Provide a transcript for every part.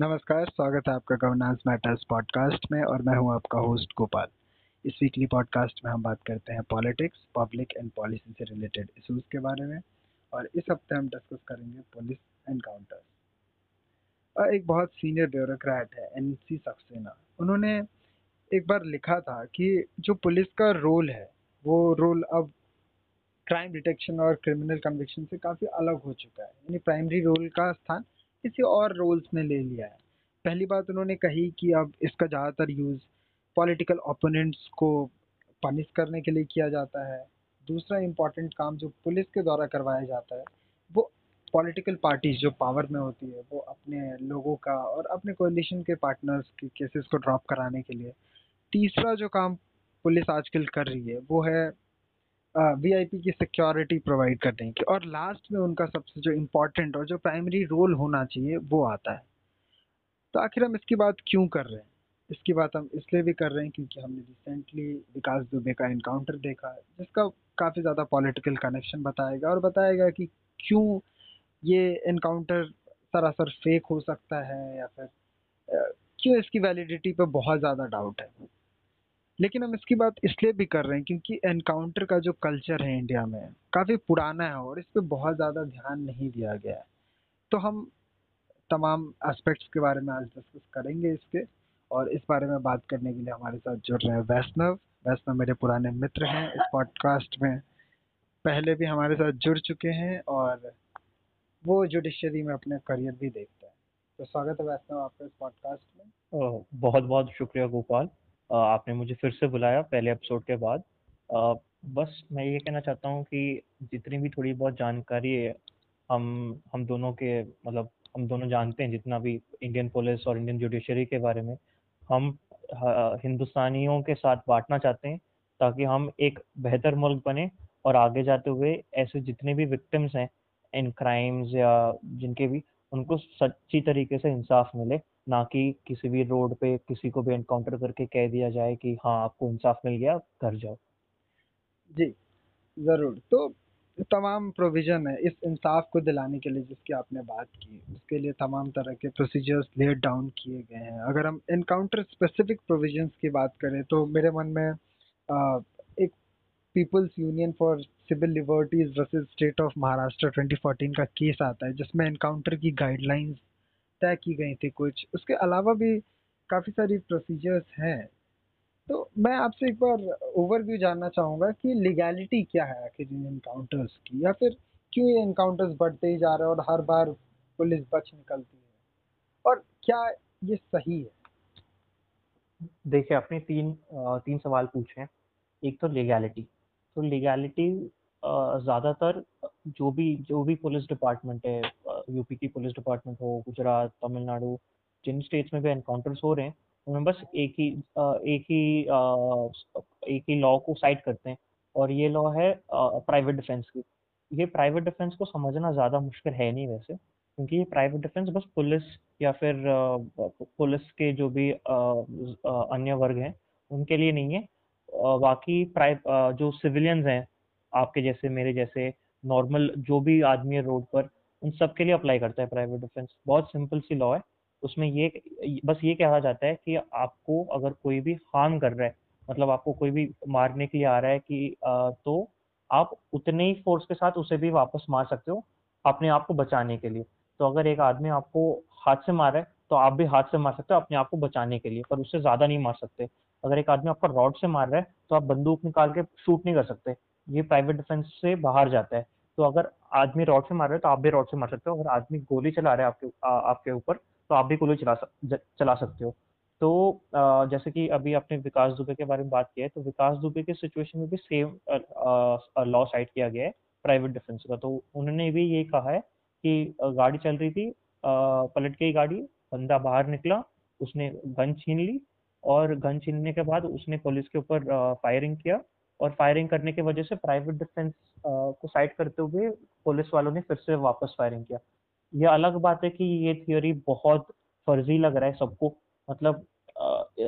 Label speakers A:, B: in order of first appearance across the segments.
A: नमस्कार, स्वागत है आपका गवर्नेंस मैटर्स पॉडकास्ट में और मैं हूँ आपका होस्ट गोपाल। इस वीकली पॉडकास्ट में हम बात करते हैं पॉलिटिक्स, पब्लिक एंड पॉलिसी से रिलेटेड इशूज़ के बारे में और इस हफ़्ते हम डिस्कस करेंगे पुलिस एनकाउंटर्स। एक बहुत सीनियर ब्यूरोक्रेट है एन सी सक्सेना उन्होंने एक बार लिखा था कि जो पुलिस का रोल है वो रोल अब क्राइम डिटेक्शन और क्रिमिनल कन्विक्शन से काफ़ी अलग हो चुका है यानी प्राइमरी रोल का स्थान किसी और रोल्स ने ले लिया है। पहली बात उन्होंने कही कि अब इसका ज़्यादातर यूज़ पॉलिटिकल ओपोनेंट्स को पनिश करने के लिए किया जाता है। दूसरा इंपॉर्टेंट काम जो पुलिस के द्वारा करवाया जाता है, वो पॉलिटिकल पार्टीज़ जो पावर में होती है, वो अपने लोगों का और अपने कोलिशन के पार्टनर्स के केसेस को ड्रॉप कराने के लिए। तीसरा जो काम पुलिस आजकल कर रही है, वो है वीआईपी की सिक्योरिटी प्रोवाइड करने की, और लास्ट में उनका सबसे जो इम्पोर्टेंट और जो प्राइमरी रोल होना चाहिए, वो आता है। तो आखिर हम इसकी बात क्यों कर रहे हैं? इसकी बात हम इसलिए भी कर रहे हैं क्योंकि हमने रिसेंटली विकास दुबे का इनकाउंटर देखा, जिसका काफ़ी ज़्यादा पॉलिटिकल कनेक्शन बताएगा और बताएगा कि क्यों ये इनकाउंटर सरासर फेक हो सकता है या फिर क्यों इसकी वैलिडिटी पर बहुत ज़्यादा डाउट है। लेकिन हम इसकी बात इसलिए भी कर रहे हैं क्योंकि एनकाउंटर का जो कल्चर है इंडिया में काफ़ी पुराना है और इस पर बहुत ज़्यादा ध्यान नहीं दिया गया है। तो हम तमाम एस्पेक्ट्स के बारे में आज डिस्कस करेंगे इसके और इस बारे में बात करने के लिए हमारे साथ जुड़ रहे हैं वैष्णव। वैष्णव मेरे पुराने मित्र हैं इस पॉडकास्ट में। पहले भी हमारे साथ जुड़ चुके हैं और वो जुडिशरी में अपने करियर भी देखते हैं। तो स्वागत है वैष्णव आपका इस पॉडकास्ट में।
B: बहुत बहुत शुक्रिया गोपाल। आपने मुझे फिर से बुलाया पहले एपिसोड के बाद। बस मैं ये कहना चाहता हूँ कि जितनी भी थोड़ी बहुत जानकारी है हम हम दोनों के मतलब हम दोनों जानते हैं जितना भी इंडियन पुलिस और इंडियन जुडिशरी के बारे में, हम हिंदुस्तानियों के साथ बांटना चाहते हैं ताकि हम एक बेहतर मुल्क बने और आगे जाते हुए ऐसे जितने भी विक्टिम्स हैं इन क्राइम्स या जिनके भी, उनको सच्ची तरीके से इंसाफ मिले। ना कि किसी भी रोड पे किसी को भी एनकाउंटर करके कह दिया जाए कि हाँ आपको इंसाफ मिल गया घर जाओ।
A: जी ज़रूर। तो तमाम प्रोविज़न है इस इंसाफ को दिलाने के लिए जिसकी आपने बात की उसके लिए तमाम तरह के प्रोसीजर्स लेट डाउन किए गए हैं। अगर हम इनकाउंटर स्पेसिफिक प्रोविजंस की बात करें तो मेरे मन में आ, एक people's union for civil liberties versus state of Maharashtra 2014 का केस आता है जिसमें इनकाउंटर की गाइडलाइंस तय की गई थी कुछ। उसके अलावा भी काफ़ी सारी प्रोसीजर्स हैं। तो मैं आपसे एक बार ओवरव्यू जानना चाहूँगा कि लीगैलिटी क्या है आखिर इन इनकाउंटर्स की? या फिर क्यों ये इनकाउंटर्स बढ़ते ही जा रहे हैं और हर बार पुलिस बच निकलती है? और क्या ये सही है?
B: देखिए, आपने तीन तीन सवाल पूछे हैं। एक तो लीगैलिटी तो लीगैलिटी ज़्यादातर जो भी जो भी पुलिस डिपार्टमेंट है यूपी की पुलिस डिपार्टमेंट हो, गुजरात, तमिलनाडु, जिन स्टेट्स में भी एनकाउंटर्स हो रहे हैं, उनमें बस एक ही एक ही एक ही लॉ को साइड करते हैं और ये लॉ है प्राइवेट डिफेंस की। ये प्राइवेट डिफेंस को समझना ज़्यादा मुश्किल है नहीं वैसे, क्योंकि ये प्राइवेट डिफेंस बस पुलिस या फिर पुलिस के जो भी अन्य वर्ग हैं, उनके लिए नहीं है। बाकी प्राइव जो सिविलियंस हैं आपके जैसे मेरे जैसे नॉर्मल जो भी आदमी है रोड पर उन सब के लिए अप्लाई करता है प्राइवेट डिफेंस बहुत सिंपल सी लॉ है। उसमें ये बस ये कहा जाता है कि आपको अगर कोई भी हार्म कर रहा है मतलब आपको कोई भी मारने के लिए आ रहा है कि आ, तो आप उतने ही फोर्स के साथ उसे भी वापस मार सकते हो अपने आप को बचाने के लिए। तो अगर एक आदमी आपको हाथ से मार रहा है तो आप भी हाथ से मार सकते हो अपने आप को बचाने के लिए पर उससे ज़्यादा नहीं मार सकते। अगर एक आदमी आपका रॉड से मार रहा है तो आप बंदूक निकाल के शूट नहीं कर सकते। ये प्राइवेट डिफेंस से बाहर जाता है। तो अगर आदमी रॉड से मार रहे हो तो आप भी रॉड से मार सकते हो। अगर आदमी गोली चला रहा है आपके आ, आपके ऊपर तो आप भी गोली चला सक, चला सकते हो। तो आ, जैसे कि अभी आपने विकास दुबे के बारे में बात किया है तो विकास दुबे के सिचुएशन में भी सेम लॉ साइड किया गया है प्राइवेट डिफेंस का। तो उन्होंने भी ये कहा है कि गाड़ी चल रही थी पलट गई गाड़ी बंदा बाहर निकला उसने गन छीन ली और गन छीनने के बाद उसने पुलिस के ऊपर फायरिंग किया। और फायरिंग करने की वजह से प्राइवेट डिफेंस को साइड करते हुए पुलिस वालों ने फिर से वापस फायरिंग किया। ये अलग बात है कि ये थियोरी बहुत फर्जी लग रहा है सबको। मतलब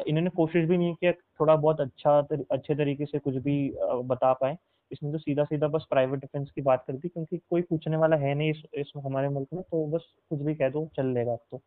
B: इन्होंने कोशिश भी नहीं किया थोड़ा बहुत अच्छा तर, अच्छे तरीके से कुछ भी बता पाए। इसमें तो सीधा सीधा बस प्राइवेट डिफेंस की बात कर दी क्योंकि कोई पूछने वाला है नहीं इस, इस हमारे मुल्क में तो बस कुछ भी कह दो चल लेगा अब तो।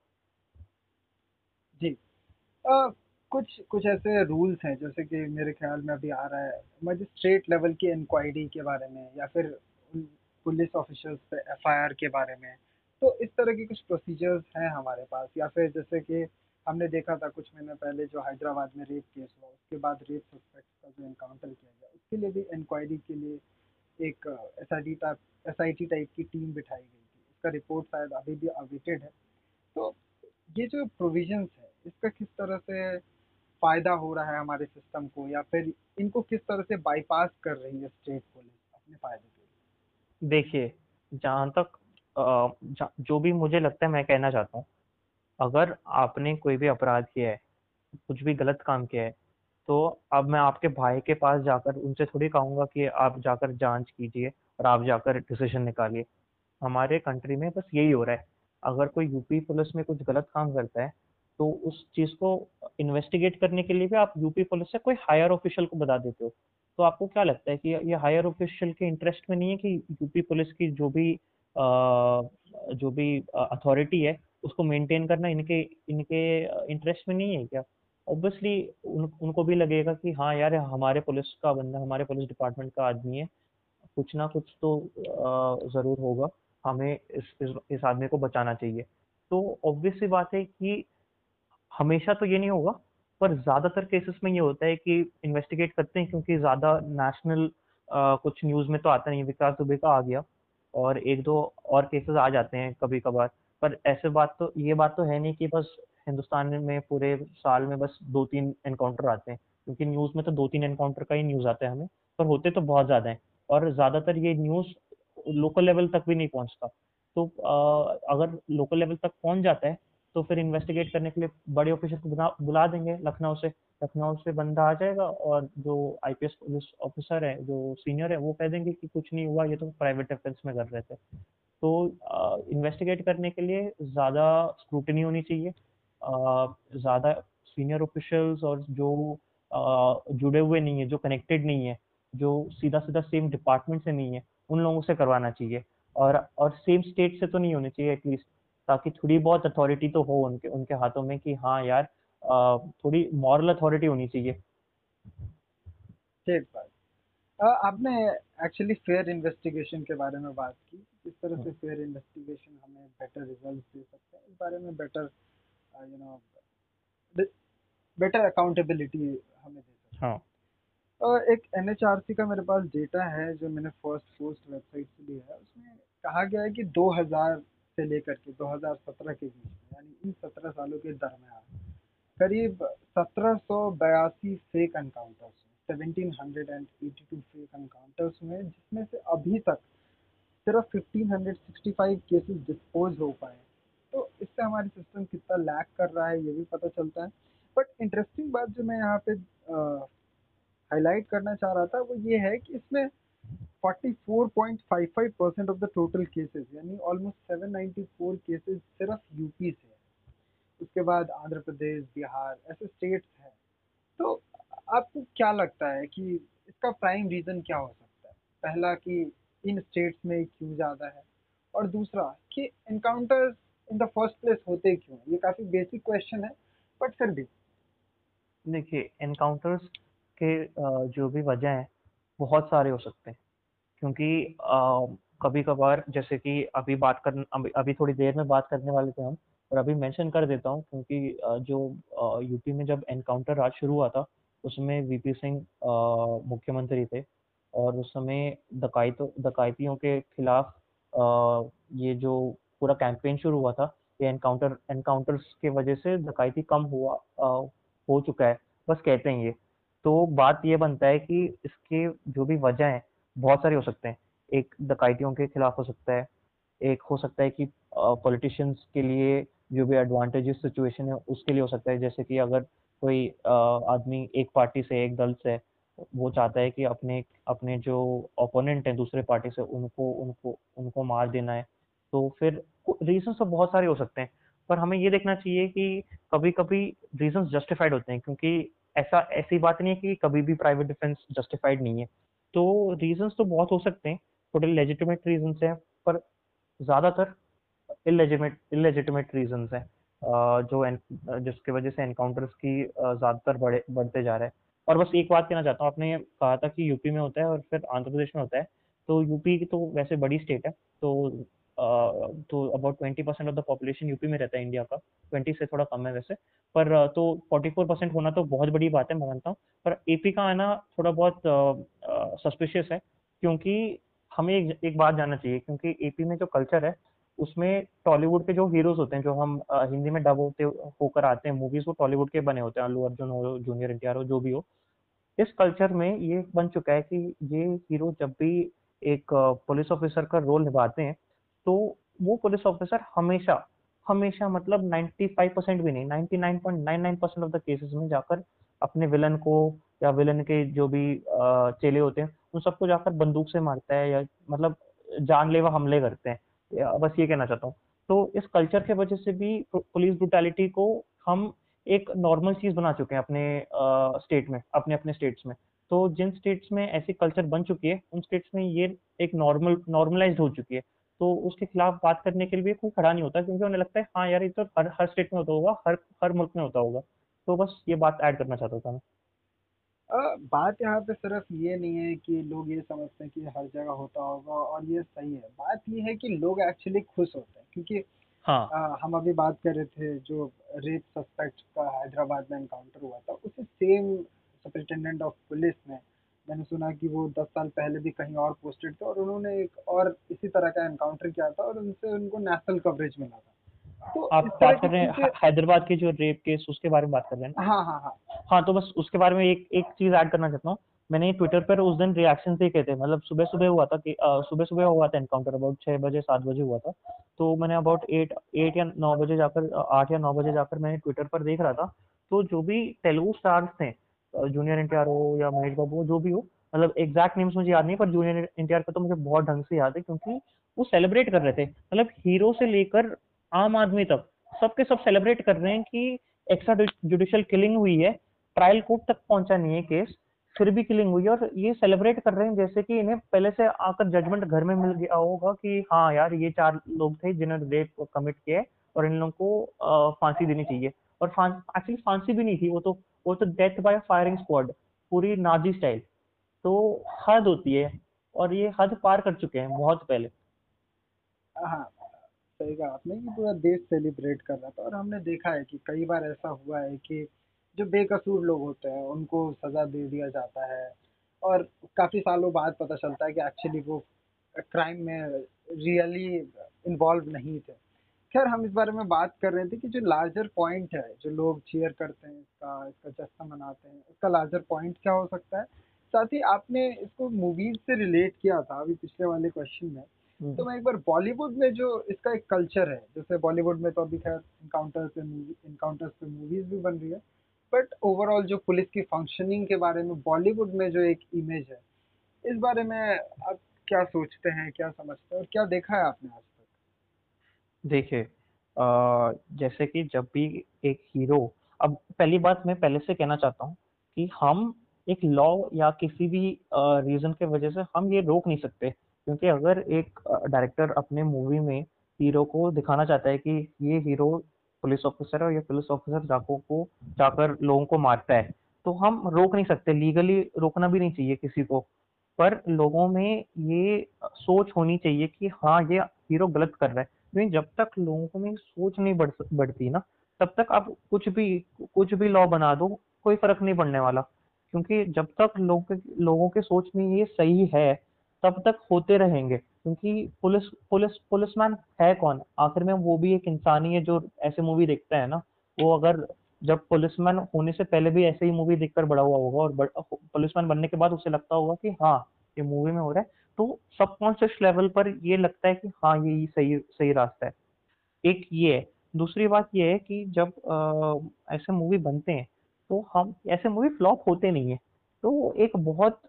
A: अ, कुछ कुछ ऐसे रूल्स हैं, जैसे कि मेरे ख्याल में अभी आ रहा है मजिस्ट्रेट लेवल की इंक्वायरी के बारे में या फिर उन पुलिस ऑफिसर्स पे एफआईआर के बारे में। तो इस तरह के कुछ प्रोसीजर्स हैं हमारे पास। या फिर जैसे कि हमने देखा था कुछ महीने पहले जो हैदराबाद में रेप केस हुआ, उसके बाद रेप सस्पेक्ट का जो इनकाउंटर किया गया, उसके लिए भी इंक्वायरी के लिए एक S I type S I T type की टीम बिठाई गई थी। उसका रिपोर्ट शायद अभी भी अवेटेड है। तो ये जो प्रोविजंस है, इसका किस तरह से फ़ायदा हो रहा है हमारे सिस्टम को या फिर इनको किस तरह से बाईपास कर रही है स्टेट पुलिस अपने फ़ायदे के लिए?
B: देखिए, जहाँ तक जो भी मुझे लगता है मैं कहना चाहता हूँ, अगर आपने कोई भी अपराध किया है, कुछ भी गलत काम किया है, तो अब मैं आपके भाई के पास जाकर उनसे थोड़ी कहूँगा कि आप जाकर जाँच कीजिए और आप जाकर डिसीज़न निकालिए। हमारे कंट्री में बस यही हो रहा है। अगर कोई यूपी पुलिस में कुछ गलत काम करता है, तो उस चीज़ को इन्वेस्टिगेट करने के लिए भी आप यूपी पुलिस से कोई हायर ऑफिशियल को बता देते हो। तो आपको क्या लगता है कि ये हायर ऑफिशियल के इंटरेस्ट में नहीं है कि यूपी पुलिस की जो भी अ, जो भी अथॉरिटी है, उसको मेंटेन करना इनके इनके इंटरेस्ट में नहीं है क्या? ऑब्वियसली उन उनको भी लगेगा कि हाँ यार, हमारे पुलिस का बंदा, हमारे पुलिस डिपार्टमेंट का आदमी है, कुछ ना कुछ तो ज़रूर होगा, हमें इस इस इस आदमी को बचाना चाहिए। तो ऑब्वियस सी बात है कि हमेशा तो ये नहीं होगा, पर ज़्यादातर केसेस में ये होता है कि इन्वेस्टिगेट करते हैं क्योंकि ज़्यादा नेशनल कुछ न्यूज़ में तो आता नहीं विकास दुबे का आ गया और 1-2 और केसेस आ जाते हैं कभी-कभार। पर ऐसे बात तो ये बात तो है नहीं कि बस हिंदुस्तान में पूरे साल में बस 2-3 एनकाउंटर आते हैं, क्योंकि न्यूज़ में तो 2-3 एनकाउंटर का ही न्यूज़ आता है हमें, पर होते तो बहुत ज़्यादा हैं और ज़्यादातर ये न्यूज़ लोकल लेवल तक भी नहीं पहुँचता। तो अ, अगर लोकल लेवल तक पहुँच जाता है, तो फिर इन्वेस्टिगेट करने के लिए बड़े ऑफिसर को बुला देंगे लखनऊ से। लखनऊ से बंदा आ जाएगा और जो आईपीएस पुलिस ऑफिसर है, जो सीनियर है, वो कह देंगे कि कुछ नहीं हुआ, ये तो प्राइवेट डिफेंस में कर रहे थे। तो इन्वेस्टिगेट करने के लिए ज़्यादा स्क्रूटनी होनी चाहिए। ज़्यादा सीनियर ऑफिशियल्स और जो जुड़े हुए नहीं है, जो कनेक्टेड नहीं है, जो सीधा-सीधा सेम डिपार्टमेंट से नहीं है, उन लोगों से करवाना चाहिए। और और सेम स्टेट से तो नहीं होनी चाहिए एटलीस्ट ताकि थोड़ी बहुत अथॉरिटी तो हो उनके उनके हाथों में कि हाँ यार थोड़ी मॉरल अथॉरिटी होनी चाहिए।
A: ठीक बात। आपने एक्चुअली फेयर इन्वेस्टिगेशन के बारे में बात की, किस तरह से फेयर इन्वेस्टिगेशन हमें बेटर रिजल्ट्स दे सकता है, इस बारे में better you know better accountability हमें दे सकता
B: हाँ।
A: है। एक एनएचआरसी का मेरे पास डेटा है जो मैंने फ़र्स्ट पोस्ट वेबसाइट से लिया है, उसमें कहा गया है कि 2000 से लेकर के 2017 के बीच में, यानी इन 17 सालों के दरमियान करीब 1782 फेक एनकाउंटर्स हुए 1782 फेक एनकाउंटर्स हुए जिसमें से अभी तक सिर्फ़ 1565 केसेस डिस्पोज हो पाए। तो इससे हमारी सिस्टम कितना लैक कर रहा है ये भी पता चलता है। बट इंटरेस्टिंग बात जो मैं यहाँ पे हाईलाइट करना चाह रहा था वो ये है कि इसमें 44.55 percent of the total cases यानी ऑलमोस्ट 794 केसेस सिर्फ़ यूपी से उसके बाद आंध्र प्रदेश, बिहार ऐसे स्टेट्स हैं। तो आपको क्या लगता है कि इसका प्राइम रीज़न क्या हो सकता है? पहला कि इन स्टेट्स में क्यों ज़्यादा है? और दूसरा कि encounters in the first place होते क्यों? ये काफ़ी बेसिक क्वेश्चन है, बट फिर भी।
B: देखिए एनकाउंटर्स के जो भी वजह हैं, बहुत सारे हो सकते हैं। क्योंकि कभी-कभार जैसे कि अभी बात कर अभी अभी थोड़ी देर में बात करने वाले थे हम और अभी मेंशन कर देता हूँ क्योंकि जो यूपी में जब एनकाउंटर राज शुरू हुआ था, उसमें वीपी सिंह मुख्यमंत्री थे और उस समय डकायतों डकैतियों के खिलाफ ये जो पूरा कैंपेन शुरू हुआ था, ये एनकाउंटर एनकाउंटर्स की वजह से डकैती कम हुआ हो चुका है, बस कहते हैं ये। तो बात ये बनता है कि इसके जो भी वजह हैं बहुत सारे हो सकते हैं। एक डकैतियों के खिलाफ हो सकता है, एक हो सकता है कि पॉलिटिशियंस के लिए जो भी एडवांटेजेस सिचुएशन है उसके लिए हो सकता है। जैसे कि अगर कोई आदमी एक पार्टी से, एक दल से वो चाहता है कि अपने अपने जो ओपोनेंट हैं दूसरे पार्टी से उनको उनको उनको मार देना है। तो फिर रीज़न्स तो बहुत सारे हो सकते हैं, पर हमें ये देखना चाहिए कि कभी-कभी रीज़न्स जस्टिफाइड होते हैं क्योंकि ऐसा ऐसी बात नहीं है कि कभी भी प्राइवेट डिफेंस जस्टिफाइड नहीं है। तो रीजन तो बहुत हो सकते हैं, थोड़े लेजिटिमेट रीजंस हैं, पर ज़्यादातर इलेजिमेट इलेजिटिमेट रीज़न्स हैं। जो जिसके वजह से एनकाउंटर्स की ज़्यादातर बढ़े बढ़ते जा रहे हैं और बस एक बात कहना चाहता हूँ आपने कहा था कि यूपी में होता है और फिर आंध्र प्रदेश में होता है तो यूपी तो वैसे बड़ी स्टेट है तो तो about twenty percent of the population UP में रहता है इंडिया का। ट्वेंटी से थोड़ा कम है वैसे। पर तो फोर्टी फोर परसेंट होना तो बहुत बड़ी बात है मैं मानता हूँ। पर एपी का आना थोड़ा बहुत सस्पिशियस है क्योंकि हमें एक, एक बात जानना चाहिए क्योंकि एपी में जो कल्चर है उसमें टॉलीवुड के जो हीरोज होते हैं जो हम हिंदी में डब होते होकर आते हैं मूवीज़ वो टॉलीवुड के बने होते हैं अल्लू अर्जुन हो जूनियर एन हो जो भी हो। इस कल्चर में ये बन चुका है कि ये हीरो जब भी एक पुलिस ऑफिसर का रोल निभाते हैं तो वो पुलिस ऑफिसर हमेशा हमेशा मतलब 95 परसेंट भी नहीं 99.99 परसेंट ऑफ़ द केसेस में जाकर अपने विलन को या विलन के जो भी चेले होते हैं, उन सबको जाकर बंदूक से मारता है या मतलब जानलेवा हमले करते हैं। बस ये कहना चाहता हूँ। तो इस कल्चर के वजह से भी पुलिस ब्रुटैलिटी को हम एक नॉर्मल चीज़ बना चुके हैं अपने स्टेट में, अपने अपने स्टेट्स में। तो जिन स्टेट्स में ऐसी कल्चर बन चुकी है, उन स्टेट्स में ये एक नॉर्मल नॉर्मलाइज हो चुकी है। तो उसके खिलाफ बात करने के लिए कोई खड़ा नहीं होता क्योंकि उन्हें लगता है हाँ यार ये तो हर हर स्टेट में होता होगा हर हर मुल्क में होता होगा। तो बस ये बात ऐड करना चाहता था मैं।
A: बात यहाँ पे सिर्फ़ ये नहीं है कि लोग ये समझते हैं कि हर जगह होता होगा और ये सही है। बात ये है कि लोग एक्चुअली खुश होते हैं क्योंकि
B: हाँ।
A: अ, हम अभी बात कर रहे थे जो रेप सस्पेक्ट का हैदराबाद में एनकाउंटर हुआ था उसी सेम सुपरिटेंडेंट ऑफ़ पुलिस ने मैंने सुना कि वो 10 साल पहले भी कहीं और पोस्टेड थे और उन्होंने एक और इसी तरह का एनकाउंटर किया था और उनसे उनको नेशनल कवरेज मिला था। तो
B: आप बात कर रहे हैं हैदराबाद के जो रेप केस उसके बारे में बात कर रहे हैं
A: हाँ हाँ हाँ।
B: हाँ तो बस उसके बारे में एक एक चीज़ ऐड करना चाहता हूँ। मैंने ट्विटर पर उस दिन रिएक्शन देखे थे। मतलब सुबह सुबह हुआ था कि सुबह सुबह हुआ था एनकाउंटर अबाउट छह बजे सात बजे हुआ था। तो मैंने अबाउट एट एट या नौ बजे जाकर आठ या नौ बजे जाकर मैंने ट्विटर पर देख रहा था। तो जो भी तेलुगु स्टार्स थे जूनियर एनटीआर हो या महेश बाबू हो, जो भी हो। मतलब एग्जैक्ट नेम्स मुझे याद नहीं, पर जूनियर एनटीआर का तो मुझे बहुत ढंग से याद है, क्योंकि वो सेलिब्रेट कर रहे थे। मतलब हीरो से लेकर आम आदमी तक, सबके सब सेलिब्रेट कर रहे हैं कि एक्स्ट्रा जुडिशियल किलिंग हुई है ट्रायल कोर्ट तक पहुँचा नहीं है केस फिर भी किलिंग हुई और ये सेलिब्रेट कर रहे हैं, जैसे कि इन्हें पहले से आकर जजमेंट घर में मिल गया होगा कि हाँ यार, ये चार लोग थे जिन्होंने रेप कमिट किया और इन लोगों को फांसी देनी चाहिए। और एक्चुअली फांसी भी नहीं थी, वो तो वो तो डेथ बाय फायरिंग स्क्वाड पूरी नाजी स्टाइल तो हद होती है, और ये हद पार कर चुके हैं बहुत पहले।
A: हाँ सही कहा आपने कि पूरा देश सेलिब्रेट कर रहा था, और हमने देखा है कि कई बार ऐसा हुआ है कि जो बेकसूर लोग होते हैं, उनको सज़ा दे दिया जाता है, और काफ़ी सालों बाद पता चलता है कि एक्चुअली वो क्राइम में रियली इन्वॉल्व नहीं थे। खैर हम इस बारे में बात कर रहे थे कि जो लार्जर पॉइंट है जो लोग चीयर करते हैं इसका इसका जश्न मनाते हैं इसका लार्जर पॉइंट क्या हो सकता है? साथ ही आपने इसको मूवीज़ से रिलेट किया था अभी पिछले वाले क्वेश्चन में।
B: हम्म।
A: तो मैं एक बार बॉलीवुड में जो इसका एक कल्चर है जैसे बॉलीवुड में तो अभी खैर इनकाउंटर पे इनकाउंटर्स पे मूवीज़ भी बन रही है बट ओवरऑल जो पुलिस की फंक्शनिंग के बारे में बॉलीवुड में जो एक इमेज है इस बारे में आप क्या सोचते हैं क्या समझते हैं और क्या देखा है आपने आज?
B: देखिए जैसे कि जब भी एक हीरो, अब पहली बात मैं पहले से कहना चाहता हूँ कि हम एक लॉ या किसी भी रीजन के वजह से हम ये रोक नहीं सकते। क्योंकि अगर एक डायरेक्टर अपने मूवी में हीरो को दिखाना चाहता है कि ये हीरो पुलिस ऑफिसर है और ये पुलिस ऑफिसर जाको को जाकर लोगों को मारता है तो हम रोक नहीं सकते। लीगली रोकना भी नहीं चाहिए किसी को। पर लोगों में ये सोच होनी चाहिए कि हाँ ये हीरो गलत कर रहा है। क्योंकि जब तक लोगों में सोच नहीं बढ़ बढ़ती ना, तब तक आप कुछ भी कुछ भी लॉ बना दो, कोई फ़र्क नहीं पड़ने वाला। क्योंकि जब तक लोग, लोगों के सोच में ये सही है, तब तक होते रहेंगे। क्योंकि पुलिस पुलिस, पुलिसमैन है कौन? आखिर में वो भी एक इंसान ही है जो ऐसे मूवी देखता है ना। वो अगर, जब पुलिसमैन होने से पहले भी ऐसे ही मूवी देखकर बड़ा हुआ होगा और पुलिसमैन बनने के बाद उसे लगता होगा कि हाँ ये मूवी में हो रहा है। तो सबकॉन्शियस लेवल पर ये लगता है कि हाँ ये सही सही रास्ता है। एक ये है। दूसरी बात ये है कि जब आ, ऐसे मूवी बनते हैं तो हम ऐसे मूवी फ्लॉप होते नहीं है। तो एक बहुत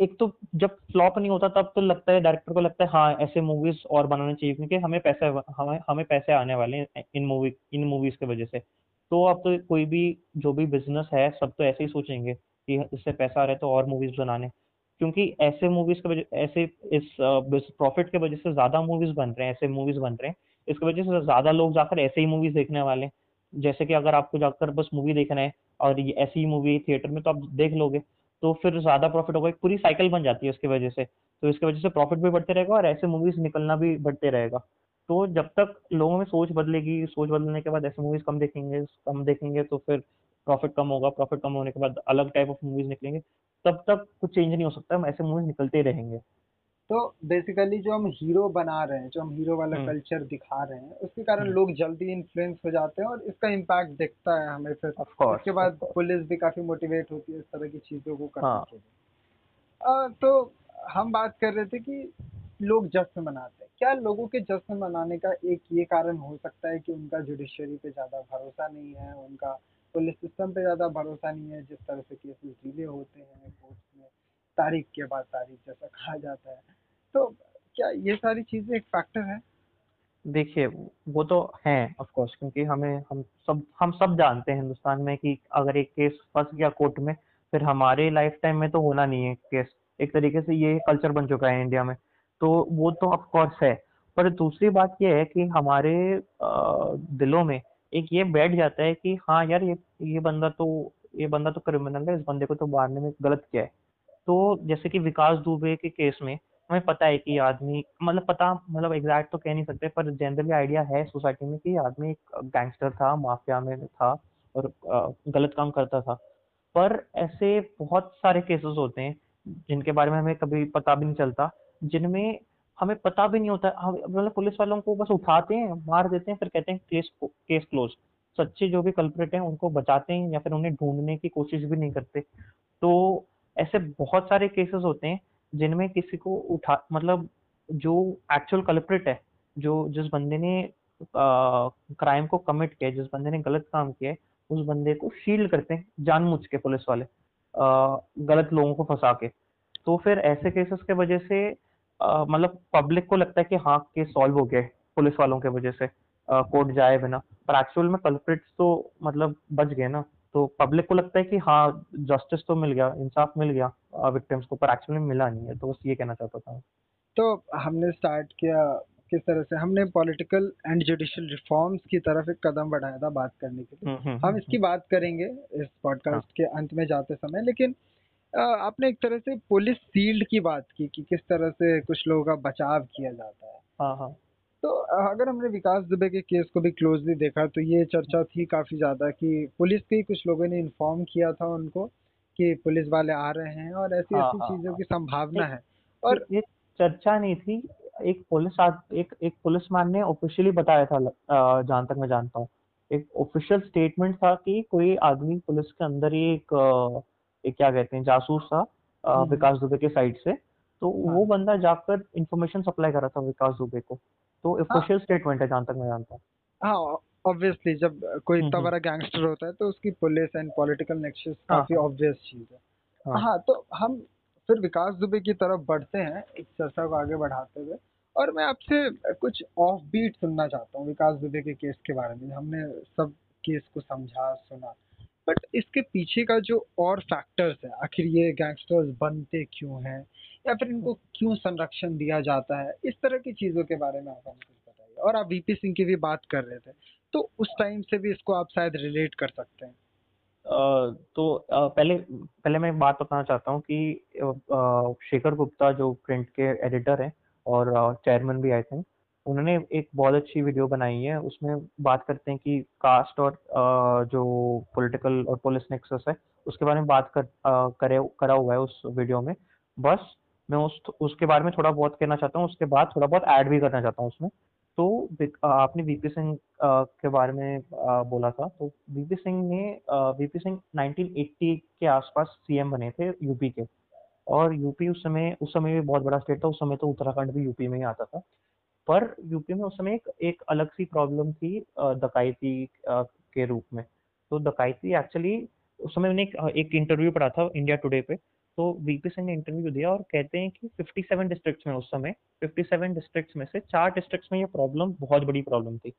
B: एक तो जब फ्लॉप नहीं होता तब तो लगता है डायरेक्टर को लगता है हाँ ऐसे मूवीज़ और बनाने चाहिए क्योंकि हमें पैसे हमें हमें पैसे आने वाले हैं इन मूवी इन मूवीज़ की वजह से। तो अब तो कोई भी जो भी बिज़नेस है सब तो ऐसे ही सोचेंगे कि इससे पैसा आ रहा है तो और मूवीज़ बनाने। क्योंकि ऐसे मूवीज़ के ऐसे इस प्रॉफिट के वजह से ज़्यादा मूवीज़ बन रहे हैं ऐसे मूवीज़ बन रहे हैं इसकी वजह से ज़्यादा लोग जाकर ऐसे ही मूवीज़ देखने वाले हैं। जैसे कि अगर आपको जाकर बस मूवी देखना है और ये ऐसी ही मूवी थिएटर में तो आप देख लोगे, तो फिर ज़्यादा प्रॉफ़िट होगा, एक पूरी साइकिल बन जाती है इसकी वजह से। तो इसकी वजह से प्रॉफ़िट भी बढ़ते रहेगा और ऐसे मूवीज़ निकलना भी बढ़ते रहेगा। तो जब तक लोगों में सोच बदलेगी, सोच बदलने के बाद ऐसे मूवीज़ कम देखेंगे कम देखेंगे तो फिर प्रॉफ़िट कम होगा, प्रॉफ़िट कम होने के बाद अलग टाइप ऑफ़ मूवीज़ निकलेंगे, तब तक कुछ चेंज नहीं हो सकता, हम ऐसे मूवीज़ निकलते रहेंगे।
A: तो बेसिकली जो हम हीरो बना रहे हैं, जो हम हीरो वाला कल्चर दिखा रहे हैं, उसके कारण लोग जल्दी इन्फ्लुएंस हो जाते हैं और इसका इम्पैक्ट दिखता है हमें फिर। उसके बाद पुलिस भी काफ़ी मोटिवेट होती है इस तरह की चीज़ों को करने
B: हाँ,
A: के लिए। तो हम बात कर रहे थे कि लोग जश्न मनाते हैं। क्या लोगों के जश्न मनाने का एक ये कारण हो सकता है कि उनका जुडिशरी पे ज़्यादा भरोसा नहीं है, उनका पुलिस सिस्टम पे ज़्यादा भरोसा नहीं है, जिस तरह से केसेज़ डिले होते हैं कोर्ट्स में, तारीख के बाद तारीख जैसा कहा जाता है। तो क्या ये सारी चीज़ें एक फैक्टर है?
B: देखिए, वो तो है ऑफ़ कोर्स क्योंकि हमें हम सब हम सब जानते हैं हिंदुस्तान में कि अगर एक केस फंस गया कोर्ट में, फिर हमारे लाइफ़ टाइम में तो होना नहीं है केस। एक तरीके से ये कल्चर बन चुका है इंडिया में, तो वो तो ऑफ़ कोर्स है। पर दूसरी बात ये है कि हमारे दिलों में एक ये बैठ जाता है कि हाँ यार, ये ये बंदा तो ये बंदा तो क्रिमिनल है, इस बंदे को तो मारने में गलत किया है। तो जैसे कि विकास दुबे के केस में हमें पता है कि आदमी मतलब पता मतलब एग्ज़ैक्ट तो कह नहीं सकते पर जनरली आइडिया है सोसाइटी में कि आदमी एक गैंगस्टर था, माफ़िया में था और गलत काम करता था। पर ऐसे बहुत सारे केसेस होते हैं, जिनके बारे में हमें कभी पता भी नहीं चलता, जिनमें हमें पता भी नहीं होता मतलब पुलिस वालों को बस उठाते हैं, मार देते हैं, फिर कहते हैं केस केस क्लोज़। सच्चे जो भी कल्प्रिट हैं, उनको बचाते हैं या फिर उन्हें ढूँढने की कोशिश भी नहीं करते। तो ऐसे बहुत सारे केसेस होते हैं, जिनमें किसी को उठा मतलब जो एक्चुअल कल्प्रिट है, जो जिस बंदे ने क्राइम को कमिट किया जिस बंदे ने गलत काम किया उस बंदे को शील्ड करते हैं जानबूझ के पुलिस वाले अ, गलत लोगों को फंसा के। तो फिर ऐसे केसेस के वजह से मतलब पब्लिक को लगता है कि हाँ, केस सॉल्व हो गया है, पुलिस वालों की वजह से कोर्ट जाए बिना। पर एक्चुअल में कल्प्रिट्स तो मतलब बच गए ना। तो पब्लिक को लगता है कि हाँ, जस्टिस तो मिल गया, इंसाफ मिल गया विक्टिम्स को, पर एक्चुअली में मिला नहीं है। तो बस ये कहना चाहता था
A: तो हमने स्टार्ट किया किस तरह से हमने पॉलिटिकल एंड जुडिशियल रिफॉर्म्स की तरफ़ एक कदम बढ़ाया था बात करने के लिए।
B: हुँ, हुँ,
A: हम इसकी बात करेंगे इस
B: हाँ,
A: पॉडकास्ट के अंत में जाते समय लेकिन आपने एक तरह से पुलिस फ़ील्ड की बात की कि किस तरह से कुछ लोगों का बचाव किया जाता है।
B: हाँ, हाँ।
A: तो अगर हमने विकास दुबे के केस को भी क्लोज़ली देखा तो ये चर्चा थी काफ़ी ज़्यादा कि पुलिस के कुछ लोगों ने इन्फॉर्म किया था उनको कि पुलिस वाले आ रहे हैं और ऐसी
B: हाँ,
A: ऐसी-ऐसी
B: हाँ,
A: चीज़ों
B: हाँ।
A: की संभावना है। और
B: ये चर्चा नहीं थी। एक पुलिस आद एक एक पुलिसमैन ने ऑफ़िशियली बताया था जहाँ तक मैं जानता हूँ। एक ऑफ़िशियल स्टेटमेंट था कि कोई आदमी पुलिस के अंदर ही एक एक क्या कहते हैं जासूस था अ,
A: हुँ, हुँ।
B: विकास दुबे के साइड से। तो हाँ. वो
A: हाँ।
B: बंदा जाकर इन्फॉर्मेशन सप्लाई कर रहा था विकास दुबे को। तो
A: हाँ,
B: ऑफ़िशियल स्टेटमेंट है जहाँ तक मैं जानता हूँ।
A: हाँ, ऑब्वियसली जब कोई इतना बड़ा गैंगस्टर होता है तो उसकी पुलिस एंड पॉलिटिकल नेक्सस
B: हाँ,
A: काफ़ी
B: हाँ,
A: ऑब्वियस चीज़ है।
B: हाँ।
A: हाँ, तो हम फिर विकास दुबे की तरफ़ बढ़ते हैं, इस चर्चा को आगे बढ़ाते हुए और मैं आपसे कुछ ऑफ़ बीट सुनना चाहता हूँ विकास दुबे के केस के बारे में। हमने सब केस को समझा, सुना, बट इसके पीछे का जो और फैक्टर्स है, आखिर ये गैंगस्टर्स बनते क्यों हैं? या फिर इनको क्यों संरक्षण दिया जाता है? इस तरह की चीज़ों के बारे में आप हमें कुछ बताइए। और आप वीपी सिंह की भी बात कर रहे थे, तो उस टाइम से भी इसको आप शायद रिलेट कर सकते हैं।
B: तो पहले पहले मैं बात बताना चाहता हूँ कि शेखर गुप्ता जो प्रिंट के एडिटर हैं और चेयरमैन भी आई थिंक, उन्होंने एक बहुत अच्छी वीडियो बनाई है। उसमें बात करते हैं कि कास्ट और जो पॉलिटिकल और पुलिस नेक्सस है, उसके बारे में बात कर करे करा हुआ है उस वीडियो में। बस मैं उस उसके बारे में थोड़ा बहुत कहना चाहता हूँ, उसके बाद थोड़ा बहुत ऐड भी करना चाहता हूँ उसमें। तो आपने वीपी सिंह के बारे में बोला था, तो वीपी सिंह ने वीपी सिंह 1980 के आसपास सीएम बने थे यूपी के और यूपी उस समय उस समय भी बहुत बड़ा स्टेट था, उस समय तो उत्तराखंड भी यूपी में ही आता था। पर यूपी में उस समय एक एक अलग-सी प्रॉब्लम थी डकैती के रूप में। तो डकैती एक्चुअली उस समय मैंने एक इंटरव्यू पढ़ा था इंडिया टुडे पे, तो वीपी सिंह ने इंटरव्यू दिया और कहते हैं कि 57 डिस्ट्रिक्ट्स में उस समय 57 डिस्ट्रिक्ट्स में से चार डिस्ट्रिक्ट्स में ये प्रॉब्लम बहुत बड़ी प्रॉब्लम थी।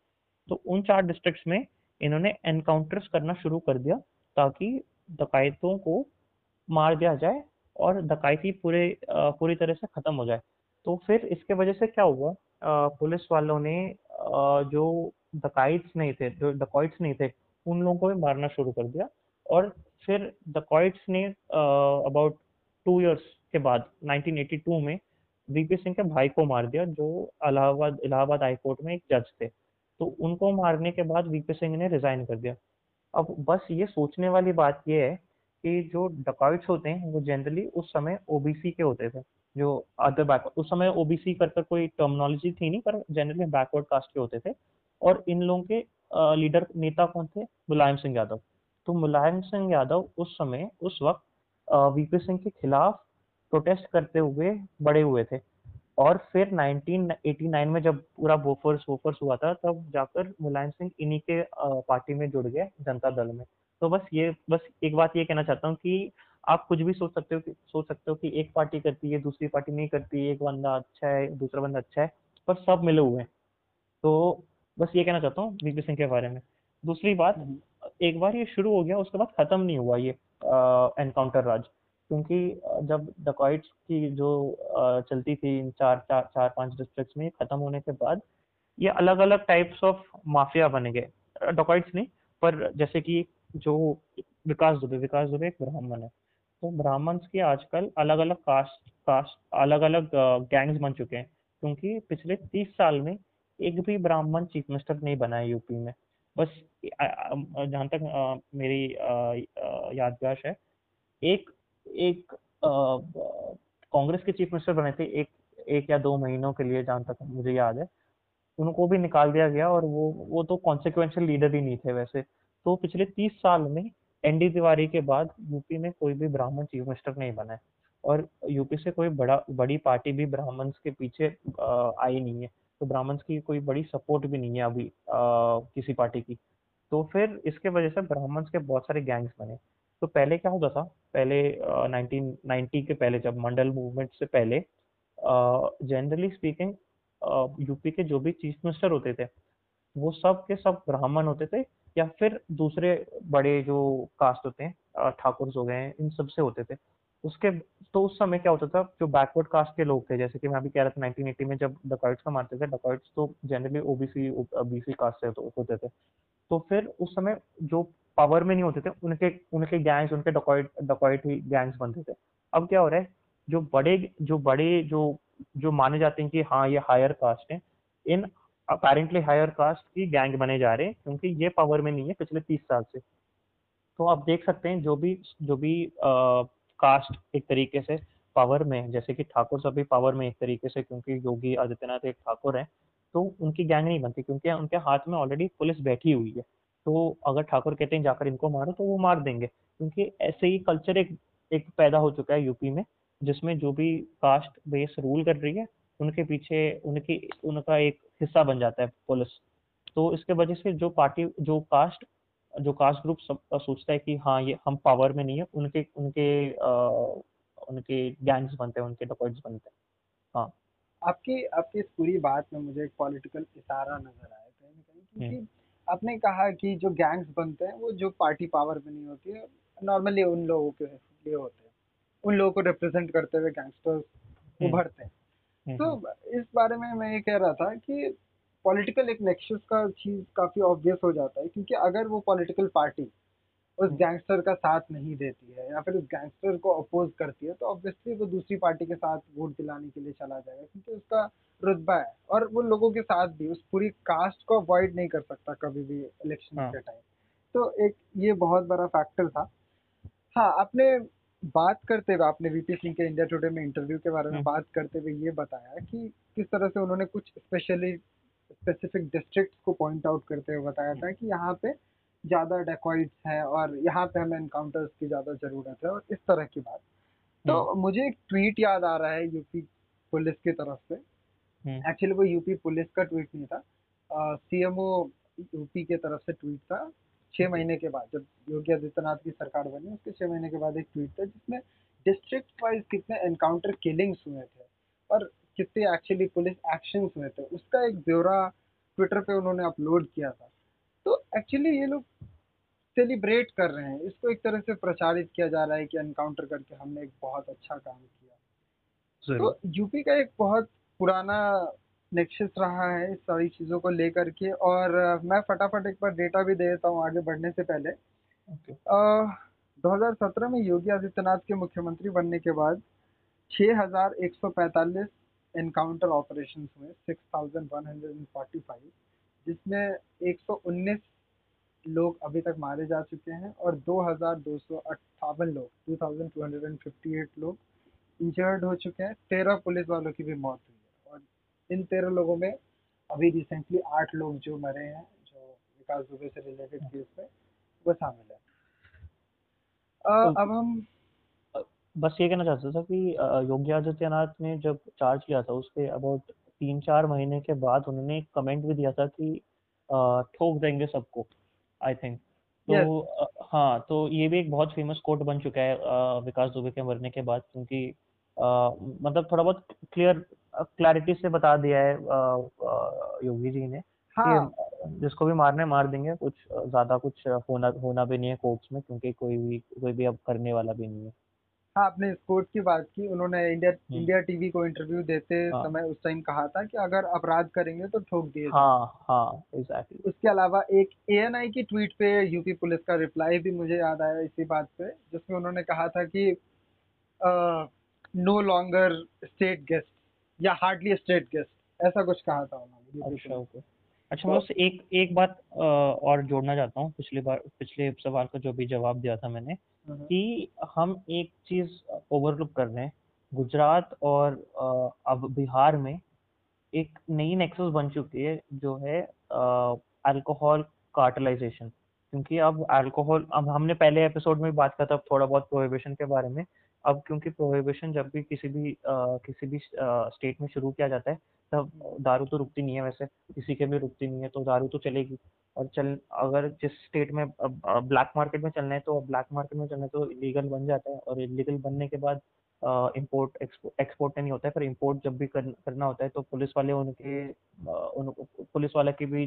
B: तो उन चार डिस्ट्रिक्ट्स में इन्होंने एनकाउंटर्स करना शुरू कर दिया ताकि डकैतों को मार दिया जाए और डकैती पूरे पूरी तरह से खत्म हो जाए। तो फिर इसके वजह से क्या हुआ पुलिस वालों ने जो डकैट्स नहीं थे, जो डकॉइट्स नहीं थे, उन लोगों को भी मारना शुरू कर दिया। और फिर डकॉइट्स ने अबाउट टू इयर्स के बाद 1982 में वीपी सिंह के भाई को मार दिया, जो इलाहाबाद इलाहाबाद हाई कोर्ट में एक जज थे। तो उनको मारने के बाद वीपी सिंह ने रिजाइन कर दिया। अब बस ये सोचने वाली बात ये है कि जो डकॉइट्स होते हैं, वो जनरली उस समय ओबीसी के होते थे। जो अदर बैक उस समय ओबीसी कर कर कोई टर्मिनोलॉजी थी नहीं, पर जनरली बैकवर्ड कास्ट के होते थे। और इन लोगों के लीडर नेता कौन थे? मुलायम सिंह यादव। तो मुलायम सिंह यादव उस समय, उस वक्त वीपी सिंह के खिलाफ प्रोटेस्ट करते हुए बड़े हुए थे। और फिर 1989 में जब पूरा बोफर्स वोफर्स हुआ था, तब जाकर मुलायम सिंह इन्हीं के पार्टी में जुड़ गए जनता दल में। तो बस ये, बस एक बात ये कहना चाहता हूँ कि आप कुछ भी सोच सकते हो कि सोच सकते हो कि एक पार्टी करती है दूसरी पार्टी नहीं करती एक बंदा अच्छा है दूसरा बंदा अच्छा है पर सब मिले हुए हैं। तो बस ये कहना चाहता हूँ वीपी सिंह के बारे में। दूसरी बात हम्म। एक बार ये शुरू हो गया उसके बाद खत्म नहीं हुआ ये एनकाउंटर राज। क्योंकि जब डकॉइट्स की जो आ, चलती थी इन चार चार चार पाँच डिस्ट्रिक्ट्स में खत्म होने के बाद ये अलग अलग टाइप्स ऑफ़ माफिया बने गए। डकॉइट्स नहीं पर जैसे कि जो विकास दुबे विकास दुबे एक ब्राह्मण है। तो ब्राह्मण्स के आजकल अलग अलग कास्ट कास्ट अलग अलग गैंग्स बन चुके हैं। क्योंकि पिछले तीस साल में एक भी ब्राह्मण चीफ मिनिस्टर नहीं बना है यूपी में। बस जहाँ तक मेरी यादगाश है, एक एक कांग्रेस के चीफ मिनिस्टर बने थे एक एक या दो महीनों के लिए जहाँ तक मुझे याद है। उनको भी निकाल दिया गया और वो वो तो कॉन्सिक्वेंशियल लीडर ही नहीं थे वैसे। तो पिछले तीस साल में एनडी तिवारी के बाद यूपी में कोई भी ब्राह्मण चीफ मिनिस्टर नहीं बना है। और यूपी से कोई बड़ा बड़ी पार्टी भी ब्राह्मण्स के पीछे आई नहीं है। तो ब्राह्मण्स की कोई बड़ी सपोर्ट भी नहीं है अभी आ, किसी पार्टी की। तो फिर इसके वजह से ब्राह्मण्स के बहुत सारे गैंग्स बने। तो पहले क्या होता था? पहले नाइनटीन नाइनटी के पहले जब मंडल मूवमेंट से पहले जनरली स्पीकिंग यूपी के जो भी चीफ मिनिस्टर होते थे वो सब के सब ब्राह्मण होते थे। या फिर दूसरे बड़े जो कास्ट होते हैं ठाकुर हो गए इन सबसे होते थे। उसके तो उस समय क्या होता था, जो बैकवर्ड कास्ट के लोग थे, जैसे कि मैं अभी कह रहा था 1980 में जब डकॉइट्स का मारते थे डकॉइट्स तो जनरली ओबीसी बीसी कास्ट से तो होते थे। तो फिर उस समय जो पावर में नहीं होते थे, उनके उनके गैंग्स उनके डकॉइट डकॉइट ही गैंग्स बनते थे। अब क्या हो रहा है, जो बड़े जो बड़े, जो जो माने जाते हैं कि हाँ ये हायर कास्ट है, इन अपेरेंटली हायर कास्ट की गैंग बने जा रहे हैं, क्योंकि ये पावर में नहीं है पिछले तीस साल से। तो आप देख सकते हैं जो भी जो भी कास्ट एक तरीके से पावर में है, जैसे कि ठाकुर सभी पावर में एक तरीके से, क्योंकि योगी आदित्यनाथ एक ठाकुर है तो उनकी गैंग नहीं बनती, क्योंकि उनके हाथ में ऑलरेडी पुलिस बैठी हुई है। तो अगर ठाकुर कहते हैं, जाकर इनको मारो तो वो मार देंगे। क्योंकि ऐसे ही कल्चर एक एक पैदा हो चुका है यूपी में, जिसमें जो भी कास्ट बेस रूल कर रही है उनके पीछे उनकी उनका एक हिस्सा बन जाता है पुलिस। तो इसके वजह से जो पार्टी जो कास्ट जो कास्ट ग्रुप सब सोचता है कि हाँ ये हम पावर में नहीं है उनके उनके आ, उनके गैंग्स बनते हैं उनके डकॉइट्स बनते हैं। हाँ।
A: आपकी आपकी इस पूरी बात में मुझे एक पॉलिटिकल इशारा नज़र आया। कहीं ना कहीं क्योंकि हम्म। आपने कहा कि जो गैंग्स बनते हैं वो जो पार्टी पावर में नहीं होती है नॉर्मली उन लोगों के लिए होते हैं। उन लोगों को रिप्रेजेंट करते हुए गैंगस्टर्स हम्म। उभरते हैं। तो इस बारे में मैं ये कह रहा था कि पॉलिटिकल एक नेक्सस का चीज़ काफ़ी ऑब्वियस हो जाता है क्योंकि अगर वो पॉलिटिकल पार्टी उस गैंगस्टर हम्म। का साथ नहीं देती है या फिर उस गैंगस्टर को अपोज करती है तो ऑब्वियसली वो दूसरी पार्टी के साथ वोट दिलाने के लिए चला जाएगा क्योंकि उसका रुतबा है और वो लोगों के साथ भी उस पूरी कास्ट को अवॉइड नहीं कर सकता कभी भी इलेक्शन हाँ। के टाइम तो एक ये बहुत बड़ा फैक्टर था हाँ आपने बात करते हुए आपने वीपी सिंह के इंडिया टुडे में इंटरव्यू के बारे में हाँ। बात करते हुए ये बताया कि किस तरह से उन्होंने कुछ स्पेशली स्पेसिफिक डिस्ट्रिक्ट को पॉइंट आउट करते हुए बताया था कि यहाँ पे ज़्यादा डेकॉइड्स हैं और यहाँ पे हमें एनकाउंटर्स की ज़्यादा ज़रूरत है और इस तरह की बात तो हम्म। मुझे एक ट्वीट याद आ रहा है यूपी पुलिस की तरफ़ से एक्चुअली हम्म। वो यूपी पुलिस का ट्वीट नहीं था सीएमओ यूपी के तरफ़ से ट्वीट था छः महीने के बाद जब योगी आदित्यनाथ की सरकार बनी उसके छः महीने के बाद एक ट्वीट था जिसमें डिस्ट्रिक्ट वाइज कितने एनकाउंटर किलिंग्स हुए थे और कितने एक्चुअली पुलिस एक्शन हुए थे उसका एक ब्यौरा ट्विटर पे उन्होंने अपलोड किया था। तो एक्चुअली ये लोग सेलिब्रेट कर रहे हैं इसको एक तरह से प्रचारित किया जा रहा है कि एनकाउंटर करके हमने एक बहुत अच्छा काम किया। तो यूपी का एक बहुत पुराना नेक्सस रहा है इस सारी चीज़ों को लेकर के। और मैं फटाफट एक बार डेटा भी दे देता हूँ आगे बढ़ने से पहले।
B: ओके
A: अ, 2017 में योगी आदित्यनाथ के मुख्यमंत्री बनने के बाद 6,145 एनकाउंटर ऑपरेशन हुए 6,145 जिसमें 119 लोग अभी तक मारे जा चुके हैं और 2,258 लोग 2,258 लोग इंजर्ड हो चुके हैं। तेरह पुलिस वालों की भी मौत इन तेरह लोगों में अभी रिसेंटली आठ लोग जो मरे हैं जो विकास दुबे से रिलेटेड केस में वो शामिल है।
B: तो
A: अब हम
B: बस ये कहना चाहता था कि योगी आदित्यनाथ ने जब चार्ज किया था उसके अबाउट तीन चार महीने के बाद उन्होंने एक कमेंट भी दिया था कि ठोक देंगे सबको आई थिंक तो अ, हाँ तो ये भी एक बहुत फ़ेमस कोट बन चुका है विकास दुबे के मरने के बाद क्योंकि मतलब थोड़ा बहुत क्लियर क्लैरिटी से बता दिया है योगी जी ने कि
A: हाँ।
B: जिसको भी मारना मार देंगे कुछ ज़्यादा कुछ होना होना भी नहीं है कोर्ट्स में क्योंकि कोई भी कोई भी अब करने वाला भी नहीं है।
A: हाँ आपने कोर्ट की बात की उन्होंने इंडिया
B: हम्म।
A: इंडिया टीवी को इंटरव्यू देते
B: हाँ।
A: समय उस टाइम कहा था कि अगर अपराध करेंगे तो ठोक दिए
B: हाँ हाँ एग्जैक्टली
A: उसके अलावा एक एएनआई की ट्वीट पे यूपी पुलिस का रिप्लाई भी मुझे याद आया इसी बात पे जिसमें उन्होंने कहा था कि नो लॉन्गर स्टेट गेस्ट या हार्डली स्टेट गेस्ट ऐसा कुछ कहा था उन्होंने
B: अच्छा ओके अच्छा मैं बस एक एक बात और जोड़ना चाहता हूँ पिछली बार पिछले सवाल का जो भी जवाब दिया था मैंने
A: हम्म,
B: कि हम एक चीज़ ओवरलुक कर रहे हैं गुजरात और अब बिहार में एक नई नेक्सस बन चुकी है जो है अल्कोहल कार्टलाइजेशन क्योंकि अब अल्कोहल अब हमने पहले एपिसोड में बात किया था थोड़ा बहुत प्रोहिबिशन के बारे में अब क्योंकि प्रोहिबिशन जब भी किसी भी अ, किसी भी स्टेट में शुरू किया जाता है तब दारू तो रुकती नहीं है वैसे। किसी के भी रुकती नहीं है तो दारू तो चलेगी। और चल अगर जिस स्टेट में ब्लैक मार्केट में चलना है तो ब्लैक मार्केट में चलना है तो इलीगल बन जाता है। और इलीगल बनने के बाद इंपोर्ट एक्सपोर्ट नहीं होता है। पर इम्पोर्ट जब भी कर, करना होता है तो पुलिस वाले उनके उन पुलिस वाले की भी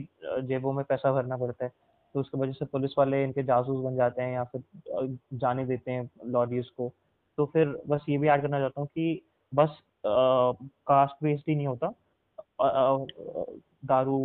B: जेबों में पैसा भरना पड़ता है। तो उसकी वजह से पुलिस वाले इनके जासूस बन जाते हैं या फिर जाने देते हैं लॉरीज को। तो फिर बस ये भी ऐड करना चाहता हूँ कि बस कास्ट बेस्ड ही नहीं होता। दारू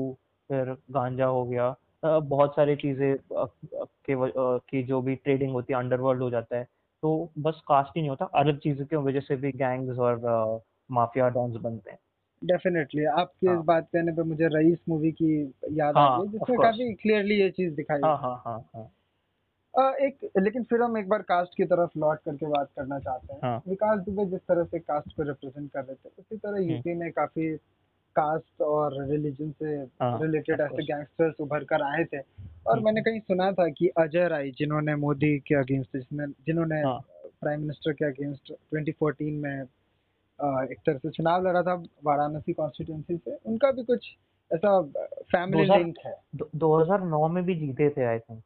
B: फिर गांजा हो गया बहुत सारी चीज़ें के की जो भी ट्रेडिंग होती है अंडरवर्ल्ड हो जाता है। तो बस कास्ट ही नहीं होता अलग चीज़ों की वजह से भी गैंग्स और माफिया डॉन्स बनते हैं।
A: डेफिनेटली आपके इस
B: हाँ।
A: बात कहने पे मुझे रईस मूवी की याद आ
B: हाँ
A: गई जिसमें काफ़ी क्लियरली ये चीज़ दिखाई
B: हाँ हाँ। हाँ हाँ
A: अ, एक लेकिन फिर हम एक बार कास्ट की तरफ़ लौट करके बात करना चाहते हैं।
B: हाँ।
A: विकास दुबे जिस तरह से कास्ट को रिप्रेजेंट कर रहे थे उसी तरह
B: हम्म,
A: यूपी में काफ़ी कास्ट और रिलीजन से
B: हाँ
A: रिलेटेड ऐसे गैंगस्टर्स उभर कर आए थे। और मैंने
B: हम्म,
A: कहीं सुना था कि अजय राय जिन्होंने मोदी के अगेंस्ट जिन्होंने
B: हाँ।
A: प्राइम मिनिस्टर के अगेंस्ट 2014 में एक तरह से चुनाव लड़ा था वाराणसी कॉन्स्टिट्यूंसी से उनका भी कुछ ऐसा फैमिली लिंक है।
B: दो हज़ार नौ में भी जीते थे आई थिंक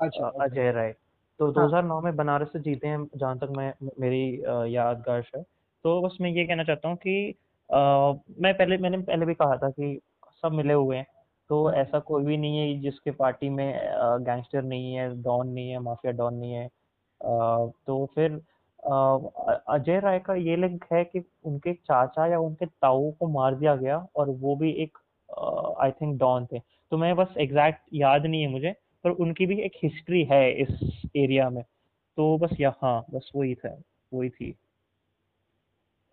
A: अच्छा
B: अजय राय। तो
A: हाँ।
B: 2009 में बनारस से जीते हैं जहाँ तक मैं मेरी यादगार है। तो बस मैं ये कहना चाहता हूँ कि अ, मैं पहले मैंने पहले भी कहा था कि सब मिले हुए हैं। तो
A: हाँ।
B: ऐसा कोई भी नहीं है जिसके पार्टी में गैंगस्टर नहीं है डॉन नहीं है माफिया डॉन नहीं है। अ, तो फिर अजय राय का ये लिंक है कि उनके चाचा या उनके ताऊ को मार दिया गया और वो भी एक आई थिंक डॉन थे। तो मैं बस एग्जैक्ट याद नहीं है मुझे पर उनकी भी एक हिस्ट्री है इस एरिया में। तो बस यहाँ बस वही था वही थी।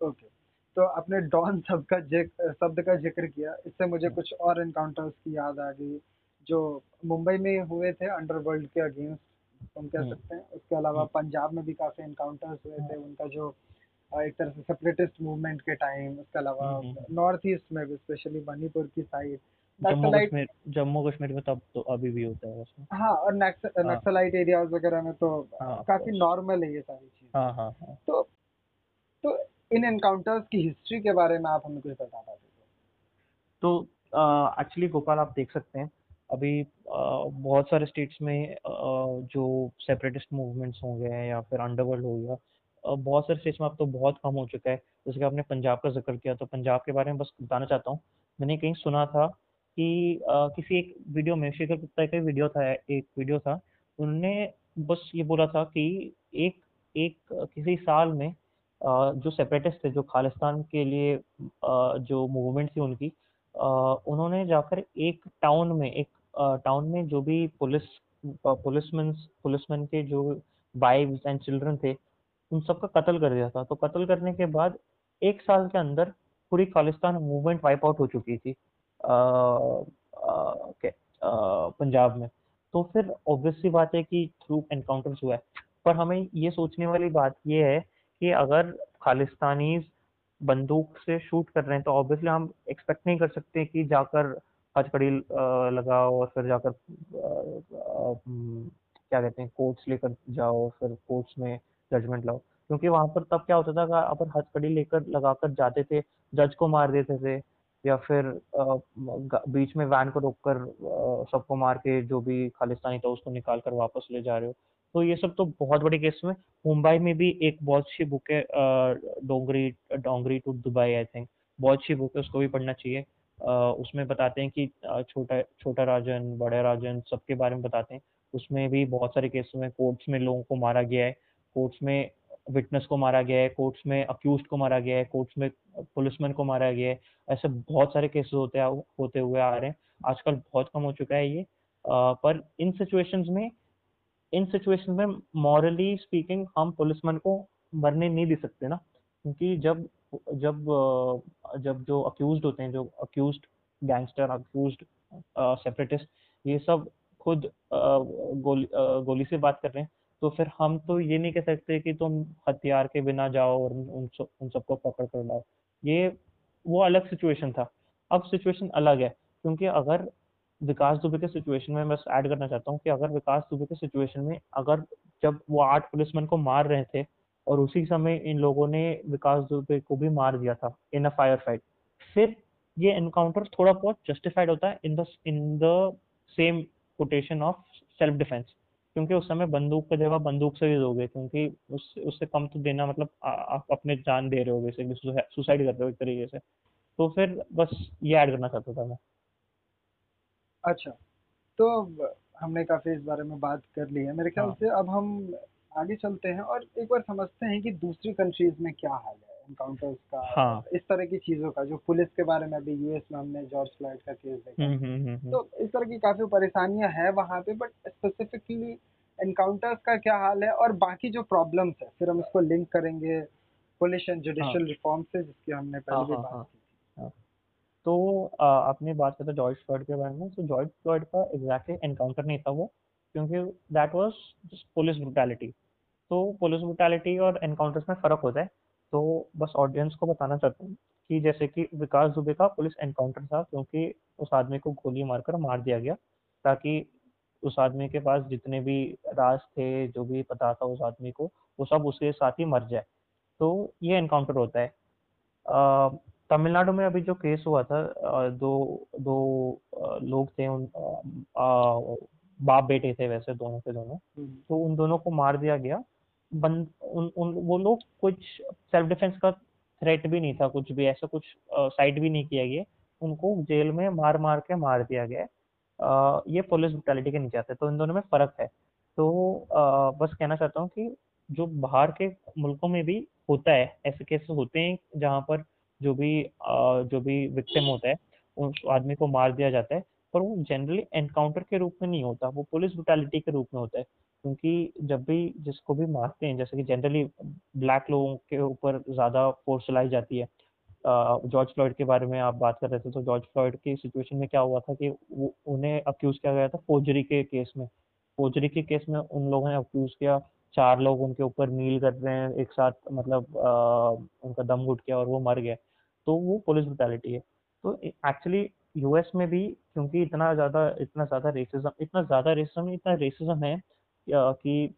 A: ओके तो आपने डॉन शब्द का शब्द का ज़िक्र किया। इससे मुझे
B: हम्म,
A: कुछ और इनकाउंटर्स की याद आ गई जो मुंबई में हुए थे अंडरवर्ल्ड के अगेंस्ट हम कह
B: हम्म,
A: सकते हैं। उसके अलावा
B: हम्म,
A: पंजाब में भी काफ़ी एनकाउंटर्स हुए
B: हम्म,
A: थे उनका जो एक तरह से सेपरेटिस्ट मूवमेंट के टाइम उसके अलावा
B: हम्म, हम्म।
A: नॉर्थ ईस्ट में भी स्पेशली मणिपुर की साइड
B: जम्मू कश्मीर जम्मू कश्मीर में तब तो अभी भी होता है वैसे।
A: हाँ और नक्स,
B: हाँ।
A: नक्सलाइट एरियाज़ वगैरह में तो
B: हाँ
A: काफ़ी नॉर्मल है ये सारी चीज़ें।
B: हाँ हाँ हाँ।
A: तो तो इन एनकाउंटर्स की हिस्ट्री के बारे में आप हमें कुछ बता पाते
B: तो एक्चुअली गोपाल आप देख सकते हैं। अभी बहुत सारे स्टेट्स में जो सेपरेटिस्ट मूवमेंट्स हो गए हैं या फिर अंडरवर्ल्ड हो गया बहुत सारे स्टेट्स में अब तो बहुत कम हो चुका है। जैसे कि आपने पंजाब का ज़िक्र किया तो पंजाब के बारे में बस बताना चाहता हूँ। मैंने कहीं सुना था कि अ, किसी एक वीडियो में शेखर गुप्ता का वीडियो था एक वीडियो था उन्होंने बस ये बोला था कि एक एक किसी साल में आ, जो सेपरेटिस्ट थे जो खालिस्तान के लिए आ, जो मूवमेंट थी उनकी आ, उन्होंने जाकर एक टाउन में एक टाउन में जो भी पुलिस पुलिसमैन पुलिसमैन के जो वाइव्स एंड चिल्ड्रन थे उन सबका कत्ल कर दिया था। तो कत्ल करने के बाद एक साल के अंदर पूरी खालिस्तान मूवमेंट वाइप आउट हो चुकी थी। पंजाब में। तो फिर ऑब्वियसली बात है कि थ्रू एनकाउंटर्स हुआ है। पर हमें ये सोचने वाली बात ये है कि अगर खालिस्तानी बंदूक से शूट कर रहे हैं तो ऑब्वियसली हम एक्सपेक्ट नहीं कर सकते कि जाकर हथकड़ी लगाओ और फिर जाकर क्या कहते हैं कोर्ट्स लेकर जाओ फिर कोर्ट्स में जजमेंट लाओ। क्योंकि वहाँ पर तब क्या होता था अपन हथकड़ी लेकर, लगाकर जाते थे जज को मार देते थे या फिर बीच में वैन को रोककर सबको मार के जो भी खालिस्तानी था उसको निकाल कर वापस ले जा रहे हो। तो ये सब तो बहुत बड़ी केस में, मुंबई में भी एक बहुत अच्छी बुक है Dongri Dongri to Dubai I think बहुत अच्छी बुक है उसको भी पढ़ना चाहिए। उसमें बताते हैं कि छोटा छोटा राजन, बड़े राजन, सबके बारे में बताते हैं। उसमें भी बहुत सारे केस में कोर्ट्स में लोगों को मारा गया है। कोर्ट्स में विटनेस को मारा गया है कोर्ट्स में अक्यूज को मारा गया है कोर्ट्स में पुलिसमैन को मारा गया है, ऐसे बहुत सारे केसेस होते होते हुए आ रहे हैं। आजकल बहुत कम हो चुका है ये। पर इन सिचुएशंस में, इन सिचुएशन में मॉरली स्पीकिंग हम पुलिसमैन को मरने नहीं दे सकते ना। क्योंकि जब जब जब जो अक्यूज होते हैं, जो अक्यूज गैंगस्टर अक्यूज सेपरेटिस्ट ये सब खुद गोली गोली से बात कर रहे हैं। तो फिर हम तो ये नहीं कह सकते कि तुम हथियार के बिना जाओ और उन सब, उन सबको पकड़ कर लाओ। ये वो अलग सिचुएशन था। अब सिचुएशन अलग है, क्योंकि अगर विकास दुबे के सिचुएशन में मैं ऐड करना चाहता हूँ कि अगर विकास दुबे के सिचुएशन में अगर जब वो आठ पुलिसमैन को मार रहे थे और उसी समय इन लोगों ने विकास दुबे को भी मार दिया था इन अ फायर फाइट फिर ये एनकाउंटर थोड़ा बहुत जस्टिफाइड होता है in the in the same quotation of self defence क्योंकि उस समय बंदूक का जगह बंदूक से ही दोगे क्योंकि उस उससे कम तो देना मतलब आप अपने जान दे रहे हो बेसिकली सुसाइड कर रहे हो एक तरीके से। तो फिर बस ये ऐड करना चाहता था मैं।
A: अच्छा तो हमने काफ़ी इस बारे में बात कर ली है। मेरे ख्याल हाँ। से अब हम आगे चलते हैं और एक बार समझते हैं कि दूसरी कंट्रीज़ में क्या हाल है। एनकाउंटर्स का हाँ। इस तरह की चीज़ों का जो पुलिस के बारे में अभी यूएस में हमने जॉर्ज फ्लॉयड का केस देखा। हम्म, हम्म, हम्म, तो इस तरह की काफ़ी परेशानियाँ हैं वहाँ पे बट स्पेसिफिकली एनकाउंटर्स का क्या हाल है और बाकी जो प्रॉब्लम्स है फिर हम इसको लिंक करेंगे पुलिस एंड जुडिशियल रिफॉर्म से जिसकी हमने पहले हाँ, भी बात की
B: तो आपने बात करते जॉर्ज फ्लॉयड के बारे में। तो जॉर्ज फ्लॉयड का एग्जैक्टली एनकाउंटर नहीं था वो क्योंकि that was just police brutality तो पुलिस ब्रुटैलिटी और एनकाउंटर्स में फ़र्क होता है। तो बस ऑडियंस को बताना चाहता हूँ कि जैसे कि विकास दुबे का पुलिस एनकाउंटर था क्योंकि उस आदमी को गोली मारकर मार दिया गया ताकि उस आदमी के पास जितने भी राज थे जो भी पता था उस आदमी को वो सब उसके साथ ही मर जाए। तो ये एनकाउंटर होता है। तमिलनाडु में अभी जो केस हुआ था दो दो लोग थे उन बाप बेटे थे वैसे दोनों के दोनों। हम्म। तो उन दोनों को मार दिया गया। बंद उन, उन वो लोग कुछ सेल्फ डिफेंस का थ्रेट भी नहीं था कुछ भी ऐसा कुछ साइड भी नहीं किया गया। उनको जेल में मार मार के मार दिया गया। आ, ये पुलिस ब्रुटैलिटी के नीचे आते तो इन दोनों में फ़र्क है। तो आ, बस कहना चाहता हूँ कि जो बाहर के मुल्कों में भी होता है ऐसे केसेस होते हैं जहाँ पर जो भी आ, जो भी विक्टिम होता है उस आदमी को मार दिया जाता है पर वो जनरली एनकाउंटर के रूप में नहीं होता वो पुलिस ब्रुटैलिटी के रूप में होता है। क्योंकि जब भी जिसको भी मारते हैं जैसे कि जनरली ब्लैक लोगों के ऊपर ज़्यादा फोर्स चलाई जाती है। जॉर्ज फ्लॉयड के बारे में आप बात कर रहे थे तो जॉर्ज फ्लॉयड की सिचुएशन में क्या हुआ था कि उन्हें अक्यूज़ किया गया था फोर्जरी के केस में। फोर्जरी के केस में उन लोगों ने अक्यूज़ किया चार लोग उनके ऊपर नील कर रहे हैं एक साथ मतलब आ, उनका दम घुट गया और वो मर गए। तो वो पुलिस ब्रुटैलिटी है। तो एक्चुअली यूएस में भी क्योंकि इतना ज़्यादा इतना ज़्यादा रेसिज्म इतना ज़्यादा रेसिज्म इतना रेसिज्म है कि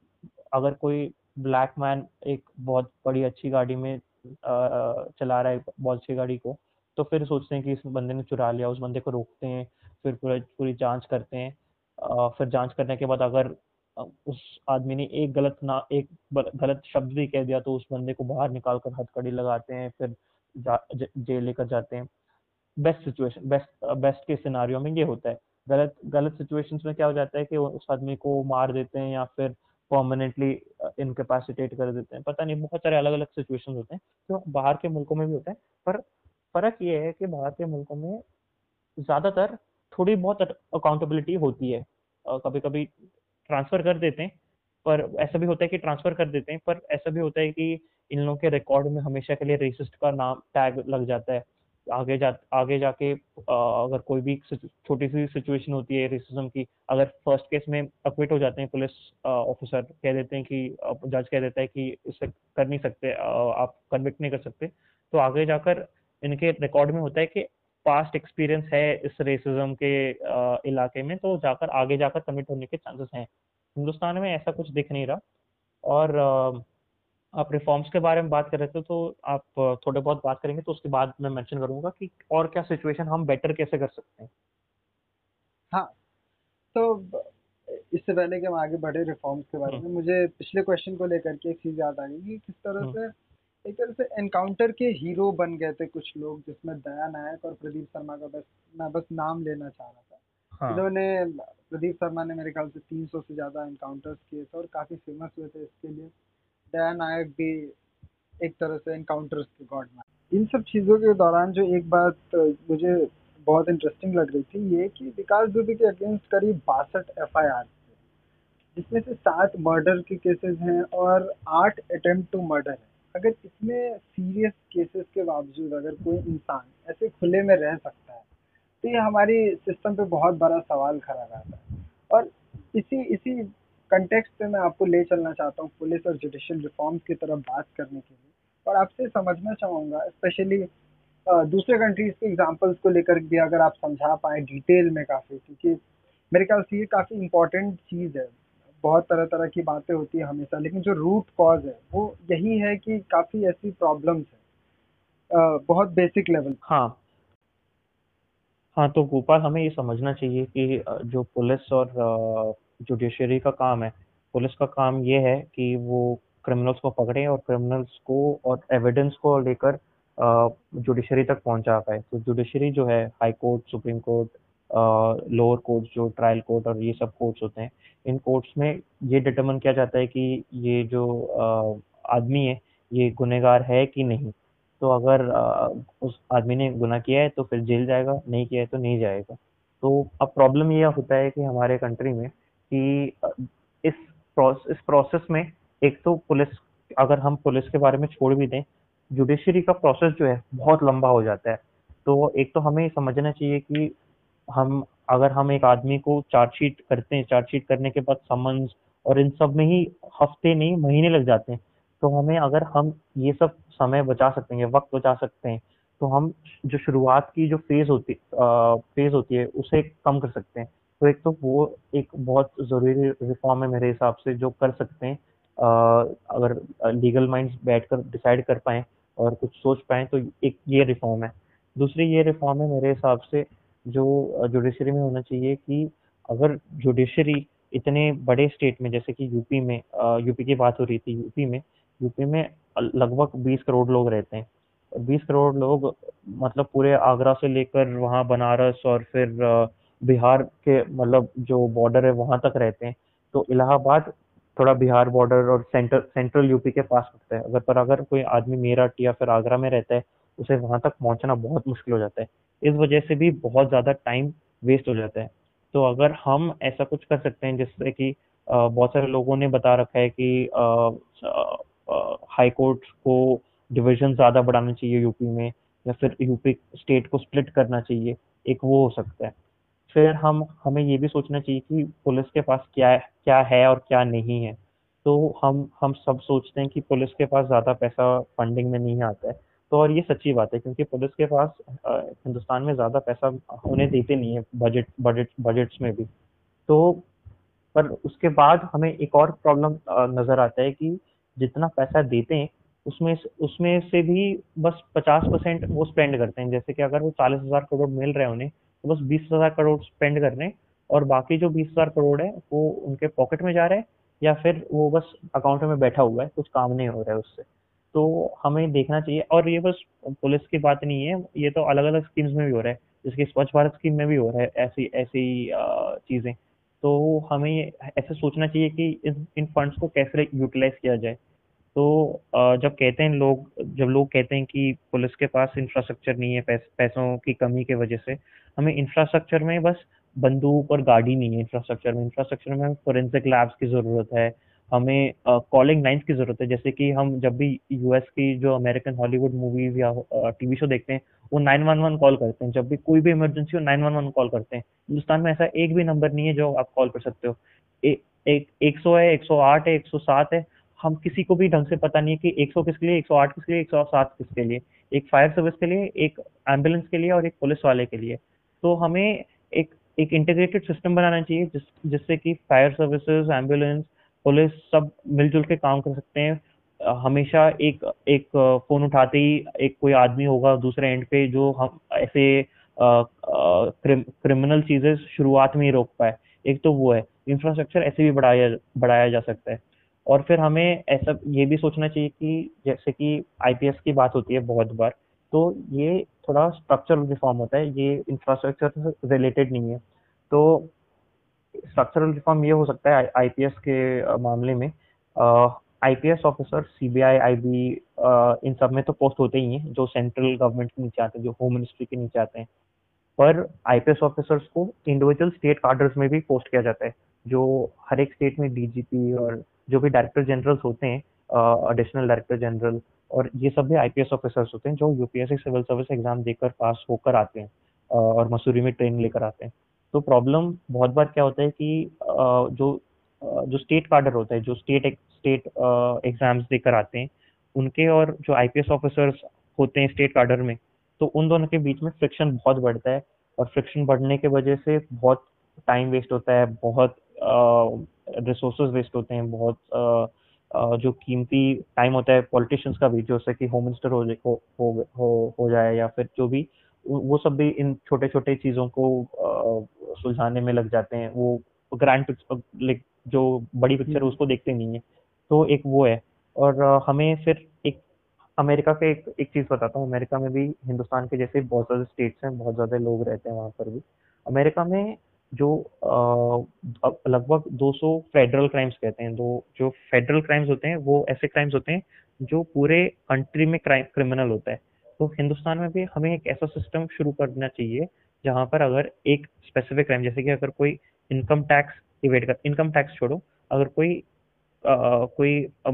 B: अगर कोई ब्लैक मैन एक बहुत बड़ी अच्छी गाड़ी में चला रहा है, बहुत अच्छी गाड़ी को तो फिर सोचते हैं कि इस बंदे ने चुरा लिया, उस बंदे को रोकते हैं, फिर पूरा, पूरी जाँच करते हैं। फिर जाँच करने के बाद अगर उस आदमी ने एक गलत ना, एक गलत शब्द भी कह दिया तो उस बंदे को बाहर निकाल कर हथकड़ी लगाते हैं, फिर जेल लेकर जाते हैं। बेस्ट सिचुएशन बेस्ट बेस्ट के सिनारियों में ये होता है। गलत गलत सिचुएशंस में क्या हो जाता है कि उस आदमी को मार देते हैं या फिर परमानेंटली इनकेपेसिटेट कर देते हैं। पता नहीं, बहुत सारे अलग अलग सिचुएशन होते हैं। तो बाहर के मुल्कों में भी होते हैं। पर फ़र्क ये है कि बाहर के मुल्कों में ज़्यादातर थोड़ी बहुत अकाउंटेबिलिटी होती है। कभी कभी ट्रांसफ़र कर देते हैं, पर ऐसा भी होता है कि ट्रांसफ़र कर देते हैं, पर ऐसा भी होता है कि इन लोगों के रिकॉर्ड में हमेशा के लिए रेसिस्ट का नाम टैग लग जाता है। आगे जा, आगे जाके अगर कोई भी छोटी सी सिचुएशन होती है रेसिज्म की, अगर फ़र्स्ट केस में अक्विट हो जाते हैं पुलिस ऑफिसर कह देते हैं कि जज कह देता है कि इसे कर नहीं सकते आप कन्विक्ट नहीं कर सकते तो आगे जाकर इनके रिकॉर्ड में होता है कि पास्ट एक्सपीरियंस है इस रेसिज्म के इलाके में तो जाकर, आगे जाकर कमिट होने के चांसेस हैं। हिंदुस्तान में ऐसा कुछ दिख नहीं रहा और आप रिफॉर्म्स के बारे में बात कर रहे थे तो आप थोड़े बहुत बात करेंगे तो उसके बाद मैं मेंशन करूँगा कि और क्या सिचुएशन हम बेटर कैसे कर सकते हैं
A: हाँ तो इससे पहले कि हम आगे बढ़े रिफॉर्म्स के बारे में हम्म। मुझे पिछले क्वेश्चन को लेकर के एक चीज़ याद आ गई कि किस तरह हम्म। से एक तरह से एनकाउंटर के हीरो बन गए थे कुछ लोग जिसमें दया नायक और प्रदीप शर्मा का बस मैं बस नाम लेना चाह रहा था हाँ। इन्होंने प्रदीप शर्मा ने मेरे ख्याल से 300 से ज़्यादा एनकाउंटर्स किए थे और काफ़ी फ़ेमस हुए थे इसके लिए दया नायक भी एक तरह से एनकाउंटर्स के गॉड इन सब चीज़ों के दौरान जो एक बात मुझे बहुत इंटरेस्टिंग लग रही थी, ये कि विकास दुबे के अगेंस्ट करीब बासठ एफ़ आई जिसमें से सात मर्डर के केसेस हैं और आठ अटेम्प्ट टू मर्डर है। अगर इतने सीरियस केसेस के बावजूद अगर कोई इंसान ऐसे खुले में रह सकता है तो ये हमारी सिस्टम पे बहुत बड़ा सवाल खड़ा रहता है। और इसी इसी कंटेक्स्ट पे मैं आपको ले चलना चाहता हूँ पुलिस और जुडिशियल रिफॉर्म्स की तरफ़ बात करने के लिए। और आपसे समझना चाहूँगा स्पेशली दूसरे कंट्रीज़ के एग्जांपल्स को लेकर भी अगर आप समझा पाए डिटेल में काफ़ी, क्योंकि मेरे ख्याल से ये काफ़ी इंपॉर्टेंट चीज़ है। बहुत तरह तरह की बातें होती है हमेशा, लेकिन जो रूट कॉज है, वो यही है कि काफ़ी ऐसी प्रॉब्लम्स है। बहुत बेसिक लेवल
B: हाँ। हाँ तो गोपाल, हमें ये समझना चाहिए कि जो पुलिस और जुडिशरी का काम है। पुलिस का काम ये है कि वो क्रिमिनल्स को पकड़े और क्रिमिनल्स को और एविडेंस को लेकर जुडिशरी तक पहुँचा पाए। तो जुडिशरी जो है high court supreme court lower courts जो ट्रायल कोर्ट और ये सब कोर्ट्स होते हैं, इन कोर्ट्स में ये डिटरमन किया जाता है कि ये जो आदमी है, ये गुनहगार है कि नहीं। तो अगर उस आदमी ने गुनाह किया है तो फिर जेल जाएगा, नहीं किया है तो नहीं जाएगा। तो अब प्रॉब्लम यह होता है कि हमारे कंट्री में कि इस प्रोसेस इस प्रोसेस में एक तो पुलिस, अगर हम पुलिस के बारे में छोड़ भी दें जुडिशरी का प्रोसेस जो है बहुत लंबा हो जाता है। तो एक तो हमें समझना चाहिए कि हम, अगर हम एक आदमी को चार्जशीट करते हैं, चार्जशीट करने के बाद समन्स और इन सब में ही हफ़्ते नहीं, महीने लग जाते हैं तो हमें अगर हम ये सब समय बचा सकते हैं, वक्त बचा सकते हैं तो हम जो शुरुआत की जो फ़ेज़ होती फ़ेज़ होती है, उसे कम कर सकते हैं। तो एक तो वो एक बहुत ज़रूरी रिफॉर्म है मेरे हिसाब से जो कर सकते हैं। अगर लीगल माइंड्स बैठकर डिसाइड कर पाए और कुछ सोच पाए तो एक ये रिफॉर्म है। दूसरी ये रिफॉर्म है मेरे हिसाब से जो जुडिशरी में होना चाहिए कि अगर जुडिशरी इतने बड़े स्टेट में जैसे कि यूपी में यूपी की बात हो रही थी यूपी में यूपी में लगभग 20 करोड़ लोग रहते हैं। 20 करोड़ लोग मतलब पूरे आगरा से लेकर वहाँ, बनारस और फिर बिहार के मतलब जो बॉर्डर है, वहाँ तक रहते हैं। तो इलाहाबाद थोड़ा बिहार बॉर्डर और सेंटर सेंट्रल यूपी के पास होता है। अगर, पर अगर कोई आदमी मेरठ या फिर आगरा में रहता है, उसे वहाँ तक पहुँचना बहुत मुश्किल हो जाता है। इस वजह से भी बहुत ज़्यादा टाइम वेस्ट हो जाता है। तो अगर हम ऐसा कुछ कर सकते हैं, जिससे कि बहुत सारे लोगों ने बता रखा है कि हाई कोर्ट को डिवीज़न ज़्यादा बढ़ाना चाहिए यूपी में या फिर यूपी स्टेट को स्प्लिट करना चाहिए। एक वो हो सकता है। फिर हम, हमें ये भी सोचना चाहिए कि पुलिस के पास क्या क्या है और क्या नहीं है। तो हम हम सब सोचते हैं कि पुलिस के पास ज़्यादा पैसा फंडिंग में नहीं आता है। तो और ये सच्ची बात है, क्योंकि पुलिस के पास हिंदुस्तान में ज़्यादा पैसा होने देते नहीं है बजट बजट बजट्स में भी। तो पर उसके बाद हमें एक और प्रॉब्लम नज़र आता है कि जितना पैसा देते हैं, उसमें उसमें से भी बस पचास परसेंट वो स्पेंड करते हैं। जैसे कि अगर वो चालीस हज़ार करोड़ मिल रहे हैं उन्हें तो बस बीस हज़ार करोड़ स्पेंड कर रहे हैं और बाकी जो बीस हज़ार करोड़ है, वो उनके पॉकेट में जा रहे हैं या फिर वो बस अकाउंट में बैठा हुआ है, कुछ काम नहीं हो रहा है उससे। तो हमें देखना चाहिए और ये बस पुलिस की बात नहीं है, ये तो अलग अलग स्कीम्स में भी हो रहा है, जैसे स्वच्छ भारत स्कीम में भी हो रहा है, ऐसी ऐसी चीज़ें। तो हमें ऐसे सोचना चाहिए कि इन इन फंड्स को कैसे यूटिलाइज किया जाए। तो जब कहते हैं लोग जब लोग कहते हैं कि पुलिस के पास इंफ्रास्ट्रक्चर नहीं है पैस, पैसों की कमी की वजह से हमें इंफ्रास्ट्रक्चर में बस बंदूक और गाड़ी नहीं है इंफ्रास्ट्रक्चर में। इंफ्रास्ट्रक्चर में फोरेंसिक लैब्स की ज़रूरत है हमें कॉलिंग लाइन्स की ज़रूरत है। जैसे कि हम जब भी यूएस की जो अमेरिकन हॉलीवुड मूवीज़ या टीवी शो देखते हैं वो 911 कॉल करते हैं। जब भी कोई भी इमरजेंसी हो 911 कॉल करते हैं। हिंदुस्तान में ऐसा एक भी नंबर नहीं है जो आप कॉल कर सकते हो। ए, एक एक सौ है एक सौ आठ है एक सौ सात है हम किसी को भी ढंग से पता नहीं है कि 100 किसके लिए 108 किसके लिए 107 किसके लिए, एक फायर सर्विस के लिए, एक एंबुलेंस के लिए और एक पुलिस वाले के लिए। तो हमें एक एक इंटीग्रेटेड सिस्टम बनाना चाहिए जिस, जिससे कि फायर सर्विसेज़ एंबुलेंस पुलिस सब मिलजुल के काम कर सकते हैं। हमेशा एक एक फ़ोन उठाते ही एक कोई आदमी होगा दूसरे एंड पे जो हम, ऐसे क्रिमिनल चीज़ें शुरुआत में ही रोक पाए। एक तो वो है इंफ्रास्ट्रक्चर ऐसे भी बढ़ाया बढ़ाया जा सकता है। और फिर हमें ऐसा ये भी सोचना चाहिए कि जैसे कि आईपीएस की बात होती है बहुत बार तो ये थोड़ा स्ट्रक्चरल रिफॉर्म होता है, ये इंफ्रास्ट्रक्चर से रिलेटेड नहीं है। तो स्ट्रक्चरल रिफॉर्म ये हो सकता है आईपीएस के मामले में। आईपीएस ऑफिसर सीबीआई आईबी इन सब में तो पोस्ट होते ही हैं, जो सेंट्रल गवर्नमेंट के नीचे आते हैं, जो होम मिनिस्ट्री के नीचे आते हैं। पर आईपीएस ऑफिसर्स को इंडिविजुअल स्टेट कार्डर्स में भी पोस्ट किया जाता है, जो हर एक स्टेट में डीजीपी और जो भी डायरेक्टर जनरल्स होते हैं एडिशनल डायरेक्टर जनरल और ये सब भी आईपीएस ऑफिसर्स होते हैं जो यूपीएससी सिविल सर्विस एग्ज़ाम देकर पास होकर आते हैं और मसूरी में ट्रेनिंग लेकर आते हैं। तो प्रॉब्लम बहुत बार क्या होता है कि जो जो स्टेट कार्डर होता है, जो स्टेट स्टेट एग्ज़ाम्स देकर आते हैं, उनके और जो आईपीएस ऑफिसर्स होते हैं स्टेट कार्डर में तो उन दोनों के बीच में फ्रिक्शन बहुत बढ़ता है और फ्रिक्शन बढ़ने की वजह से बहुत टाइम वेस्ट होता है, बहुत रिसोर्सेज वेस्ट होते हैं बहुत जो कीमती टाइम होता है पॉलिटिशियंस का भी जैसे कि होम मिनिस्टर हो, हो हो हो हो जाए या फिर जो भी वो सब भी इन छोटे छोटे चीज़ों को सुलझाने में लग जाते हैं। वो ग्रैंड लाइक जो बड़ी पिक्चर है हम्म। उसको देखते नहीं है। तो एक वो है। और हमें फिर एक अमेरिका के एक एक चीज़ बताता हूँ। अमेरिका में भी हिंदुस्तान के जैसे बहुत ज़्यादा स्टेट्स हैं बहुत ज़्यादा लोग रहते हैं वहाँ पर भी। अमेरिका में जो लगभग 200 फेडरल क्राइम्स कहते हैं दो जो फेडरल क्राइम्स होते हैं वो ऐसे क्राइम्स होते हैं जो पूरे कंट्री में क्राइम क्रिमिनल होता है। तो हिंदुस्तान में भी हमें एक ऐसा सिस्टम शुरू करना चाहिए जहाँ पर अगर एक स्पेसिफिक क्राइम जैसे कि अगर कोई इनकम टैक्स इवेट कर इनकम टैक्स छोड़ो अगर कोई आ, कोई आ,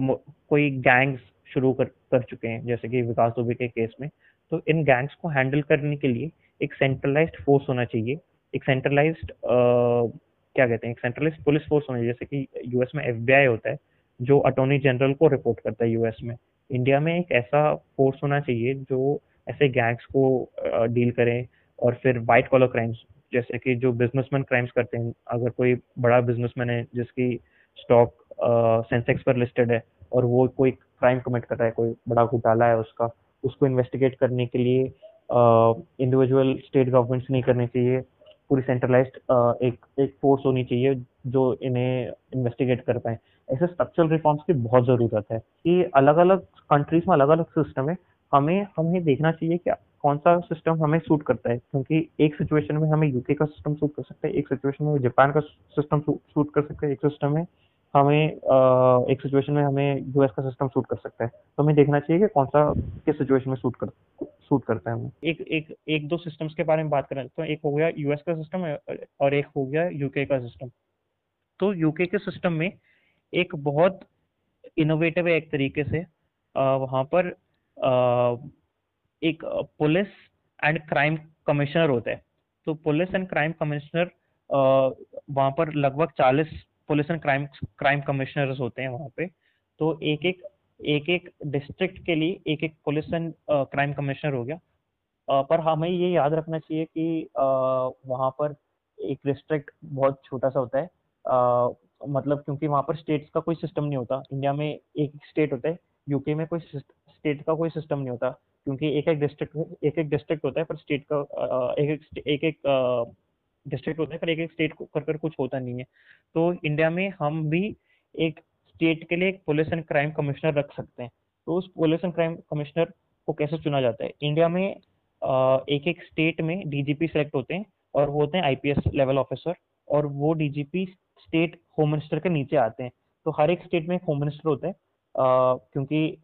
B: कोई गैंग्स शुरू कर कर चुके हैं जैसे कि विकास दुबे के केस में तो इन गैंग्स को हैंडल करने के लिए एक सेंट्रलाइज्ड फोर्स होना चाहिए एक सेंट्रलाइज्ड क्या कहते हैं, एक सेंट्रलाइज्ड पुलिस फोर्स होना जैसे कि यूएस में एफबीआई होता है, जो अटॉर्नी जनरल को रिपोर्ट करता है यूएस में। इंडिया में एक ऐसा फोर्स होना चाहिए जो ऐसे गैंग्स को डील करें और फिर वाइट कॉलर क्राइम्स जैसे कि जो बिजनेसमैन क्राइम्स करते हैं। अगर कोई बड़ा बिजनेसमैन है, जिसकी स्टॉक सेंसेक्स पर लिस्टेड है और वो कोई क्राइम कमिट कर रहा है, कोई बड़ा घोटाला है उसका, उसको इन्वेस्टिगेट करने के लिए इंडिविजुअल स्टेट गवर्नमेंट्स नहीं करनी चाहिए। पूरी सेंट्रलाइज्ड एक एक फोर्स होनी चाहिए जो इन्हें इन्वेस्टिगेट कर पाए। ऐसे स्ट्रक्चरल रिफॉर्म्स की बहुत ज़रूरत है। कि अलग अलग कंट्रीज़ में अलग अलग सिस्टम है। हमें हमें देखना चाहिए कि कौन सा सिस्टम हमें सूट करता है। क्योंकि एक सिचुएशन में हमें यूके का सिस्टम सूट कर सकता है, एक सिचुएशन में जापान का सिस्टम सूट कर सकता है, एक सिस्टम में हमें एक सिचुएशन में हमें यूएस का सिस्टम सूट कर सकता है। तो हमें देखना चाहिए कि कौन सा, किस सिचुएशन में सूट कर सूट करता है हमें। एक एक एक दो सिस्टम्स के बारे में बात करें तो एक हो गया यूएस का सिस्टम और एक हो गया यूके का सिस्टम तो यूके के सिस्टम में एक बहुत इनोवेटिव है एक तरीके से। वहाँ पर एक पुलिस एंड क्राइम कमिश्नर होता है। तो पुलिस एंड क्राइम कमिश्नर वहाँ पर लगभग चालीस police and crime crime commissioners होते हैं वहाँ पे। तो एक एक एक एक डिस्ट्रिक्ट के लिए एक एक पुलिस एंड क्राइम कमिश्नर हो गया। uh, पर हमें ये याद रखना चाहिए कि वहाँ पर एक डिस्ट्रिक्ट बहुत छोटा सा होता है। uh, मतलब क्योंकि वहाँ पर स्टेट्स का कोई सिस्टम नहीं होता। इंडिया में एक एक स्टेट होता है यूके में कोई स्टेट का कोई सिस्टम नहीं होता। क्योंकि एक एक डिस्ट्रिक्ट एक एक डिस्ट्रिक्ट होता है पर स्टेट का एक एक एक एक डिस्ट्रिक्ट होता है, पर एक एक स्टेट को कर कर कुछ होता नहीं है। तो इंडिया में हम भी एक स्टेट के लिए एक एंड क्राइम कमिश्नर रख सकते हैं। तो उस एंड क्राइम कमिश्नर को कैसे चुना जाता है? इंडिया में एक एक स्टेट में डीजीपी सेलेक्ट होते हैं और वो होते हैं आईपीएस लेवल ऑफिसर और वो डीजीपी स्टेट होम मिनिस्टर के नीचे आते हैं। तो हर एक स्टेट में एक होम मिनिस्टर होता है क्योंकि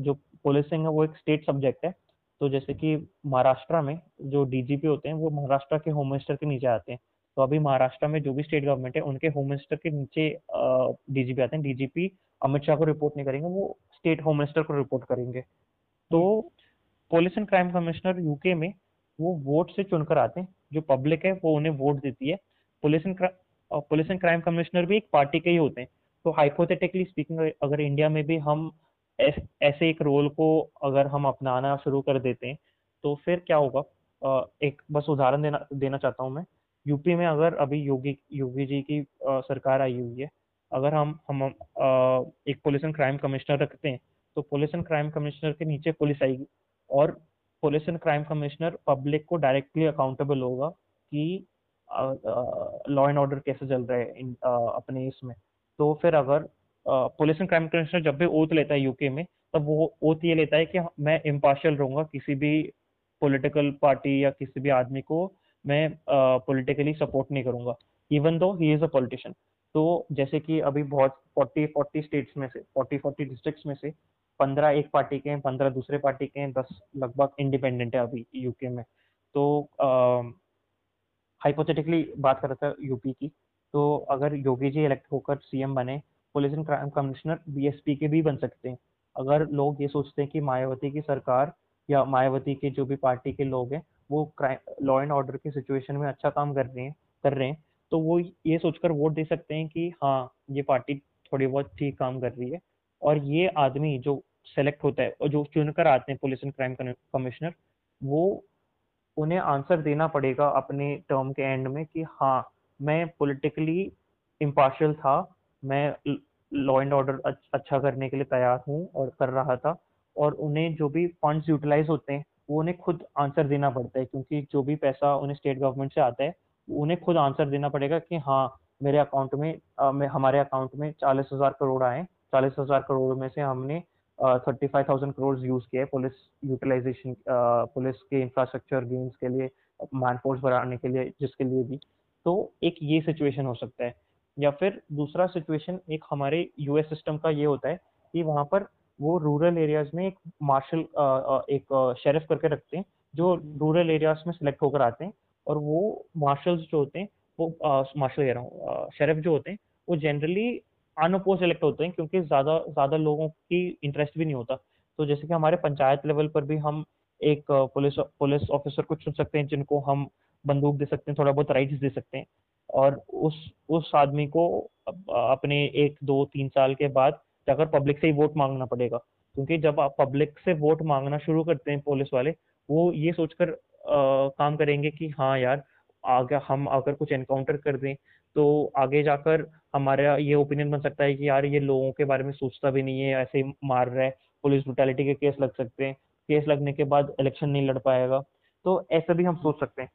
B: जो पुलिसिंग है वो एक स्टेट सब्जेक्ट है। तो जैसे कि महाराष्ट्र में जो डीजीपी होते हैं, वो महाराष्ट्र के होम मिनिस्टर के नीचे आते हैं। तो अभी महाराष्ट्र में जो भी स्टेट गवर्नमेंट है, उनके होम मिनिस्टर के नीचे डीजीपी आते हैं। डीजीपी अमित शाह को रिपोर्ट नहीं करेंगे, वो स्टेट होम मिनिस्टर को रिपोर्ट करेंगे। तो police and crime commissioner UK में वो वोट से चुनकर आते हैं। जो पब्लिक है, वो उन्हें वोट देती है। Police and police and crime commissioner भी एक पार्टी के ही होते हैं। तो हाइपोथेटिकली स्पीकिंग अगर इंडिया में भी हम ऐसे एक रोल को अगर हम अपनाना शुरू कर देते हैं तो फिर क्या होगा? एक बस उदाहरण देना देना चाहता हूँ मैं। यूपी में अगर अभी योगी योगी जी की सरकार आई हुई है, अगर हम हम एक पुलिस एंड क्राइम कमिश्नर रखते हैं तो पुलिस एंड क्राइम कमिश्नर के नीचे पुलिस आएगी और police and crime commissioner public को डायरेक्टली अकाउंटेबल होगा कि लॉ एंड ऑर्डर कैसे चल रहा है अपने इसमें। तो फिर अगर पुलिस एंड क्राइम कमिश्नर जब भी ओथ लेता है यूके में, तब वो ओथ ये लेता है कि मैं इम्पार्शियल रहूँगा, किसी भी पॉलिटिकल पार्टी या किसी भी आदमी को मैं पॉलिटिकली सपोर्ट नहीं करूँगा even though he is a politician तो जैसे कि अभी बहुत फोर्टी फोर्टी स्टेट्स में से फोर्टी फोर्टी डिस्ट्रिक्ट्स में से, पंद्रह एक पार्टी के हैं, पंद्रह दूसरे पार्टी के हैं, दस लगभग इंडिपेंडेंट है अभी यूके में. तो हाइपोथेटिकली बात करता रहा यूपी की तो अगर योगी जी इलेक्ट होकर सीएम बने police and crime commissioner BSP के भी बन सकते हैं। अगर लोग ये सोचते हैं कि मायावती की सरकार या मायावती के जो भी पार्टी के लोग हैं, वो क्राइम लॉ एंड ऑर्डर की सिचुएशन में अच्छा काम कर रहे हैं, कर रहे हैं तो वो ये सोचकर वोट दे सकते हैं कि हाँ ये पार्टी थोड़ी बहुत ठीक काम कर रही है। और ये आदमी जो सेलेक्ट होता है, और जो चुनकर आते हैं पुलिस एंड क्राइम कमिश्नर, वो उन्हें आंसर देना पड़ेगा अपने टर्म के एंड में कि हाँ मैं पॉलिटिकली इम्पार्शियल था मैं लॉ एंड ऑर्डर अच्छा करने के लिए तैयार हूँ और कर रहा था और उन्हें जो भी फंड्स यूटिलाइज होते हैं वो उन्हें खुद आंसर देना पड़ता है क्योंकि जो भी पैसा उन्हें स्टेट गवर्नमेंट से आता है उन्हें खुद आंसर देना पड़ेगा कि हाँ मेरे अकाउंट में आ, हमारे अकाउंट में चालीस हज़ार करोड़ आए चालीस हज़ार करोड़ में से हमने thirty five thousand crore use किया है पुलिस यूटिलाइजेशन पुलिस के इंफ्रास्ट्रक्चर गेम्स के लिए मैन फोर्स बढ़ाने के लिए जिसके लिए भी। तो एक ये सिचुएशन हो सकता है। या फिर दूसरा सिचुएशन एक हमारे यूएस सिस्टम का ये होता है कि वहाँ पर वो रूरल एरियाज़ में एक मार्शल एक शेरिफ करके रखते हैं, जो रूरल एरियाज़ में सिलेक्ट होकर आते हैं और वो मार्शल्स जो होते हैं, वो मार्शल कह रहा हूँ शेरिफ जो होते हैं, वो जनरली अनअपोज इलेक्ट होते हैं क्योंकि ज़्यादा ज़्यादा लोगों की इंटरेस्ट भी नहीं होता। तो जैसे कि हमारे पंचायत लेवल पर भी हम एक पुलिस पुलिस ऑफिसर को चुन सकते हैं, जिनको हम बंदूक दे सकते हैं, थोड़ा बहुत राइट्स दे सकते हैं। और उस उस आदमी को अपने एक, दो, तीन साल के बाद जाकर पब्लिक से ही वोट मांगना पड़ेगा। क्योंकि जब आप पब्लिक से वोट मांगना शुरू करते हैं पुलिस वाले, वो ये सोचकर काम करेंगे कि हाँ यार, आगे हम अगर कुछ एनकाउंटर कर दें तो आगे जाकर हमारा ये ओपिनियन बन सकता है कि यार ये लोगों के बारे में सोचता भी नहीं है, ऐसे ही मार रहा है पुलिस ब्रुटैलिटी के केस लग सकते हैं। केस लगने के बाद इलेक्शन नहीं लड़ पाएगा। तो ऐसा भी हम सोच सकते हैं।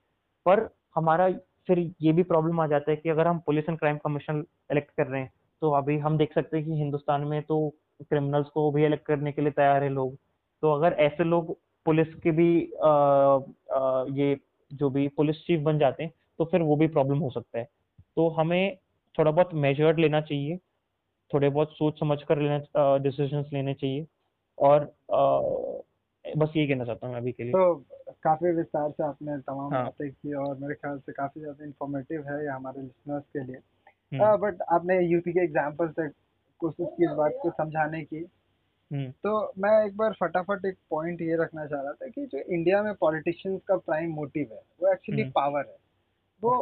B: पर हमारा फिर ये भी प्रॉब्लम आ जाता है कि अगर हम police and crime commission elect कर रहे हैं तो अभी हम देख सकते हैं कि हिंदुस्तान में तो क्रिमिनल्स को भी इलेक्ट करने के लिए तैयार है लोग। तो अगर ऐसे लोग पुलिस के भी आ, आ, ये जो भी पुलिस चीफ बन जाते हैं तो फिर वो भी प्रॉब्लम हो सकता है। तो हमें थोड़ा बहुत मेजर्ड लेना चाहिए थोड़े बहुत सोच समझ कर लेना डिसीजंस लेने चाहिए। और आ, बस यही कहना चाहता हूँ अभी के लिए।
A: तो काफ़ी विस्तार से आपने तमाम हाँ. बातें की और मेरे ख्याल से काफ़ी ज़्यादा इन्फॉर्मेटिव है ये हमारे लिसनर्स के लिए बट हम्म। आपने यूपी के एग्ज़ाम्पल से कोशिश की इस बात को समझाने की हम्म। तो मैं एक बार फटाफट एक पॉइंट ये रखना चाह रहा था कि जो इंडिया में पॉलिटिशियंस का प्राइम मोटिव है वो एक्चुअली पावर है वो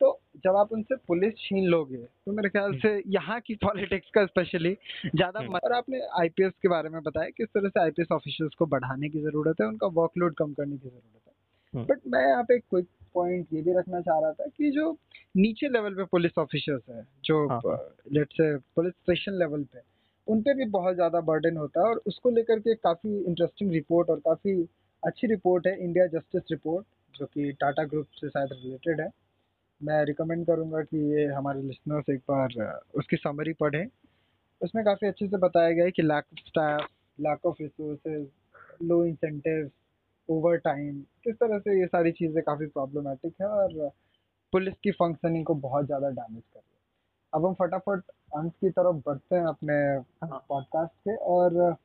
A: तो जब आप उनसे पुलिस छीन लोगे तो मेरे ख्याल हम्म। से यहाँ की पॉलिटिक्स का स्पेशली ज़्यादा हम्म। और आपने आईपीएस के बारे में बताया किस तरह से आईपीएस ऑफिसर्स को बढ़ाने की ज़रूरत है उनका वर्कलोड कम करने की ज़रूरत है। बट मैं यहाँ पे क्विक पॉइंट ये भी रखना चाह रहा था कि जो नीचे लेवल पे पुलिस ऑफिसर्स है जो लेट से पुलिस स्टेशन लेवल पे उन पे भी बहुत ज़्यादा बर्डन होता है और उसको लेकर के काफ़ी इंटरेस्टिंग रिपोर्ट और काफ़ी अच्छी रिपोर्ट है इंडिया जस्टिस रिपोर्ट जो कि टाटा ग्रुप से शायद रिलेटेड है। मैं रिकमेंड करूँगा कि ये हमारे लिसनर्स एक बार उसकी समरी पढ़ें उसमें काफ़ी अच्छे से बताया गया है कि lack of staff lack of resources low incentive over time किस तरह से ये सारी चीज़ें काफ़ी प्रॉब्लमेटिक है और पुलिस की फंक्शनिंग को बहुत ज़्यादा डैमेज कर रही है अब हम फटाफट अंत की तरफ़ बढ़ते हैं अपने
B: हाँ।
A: पॉडकास्ट के और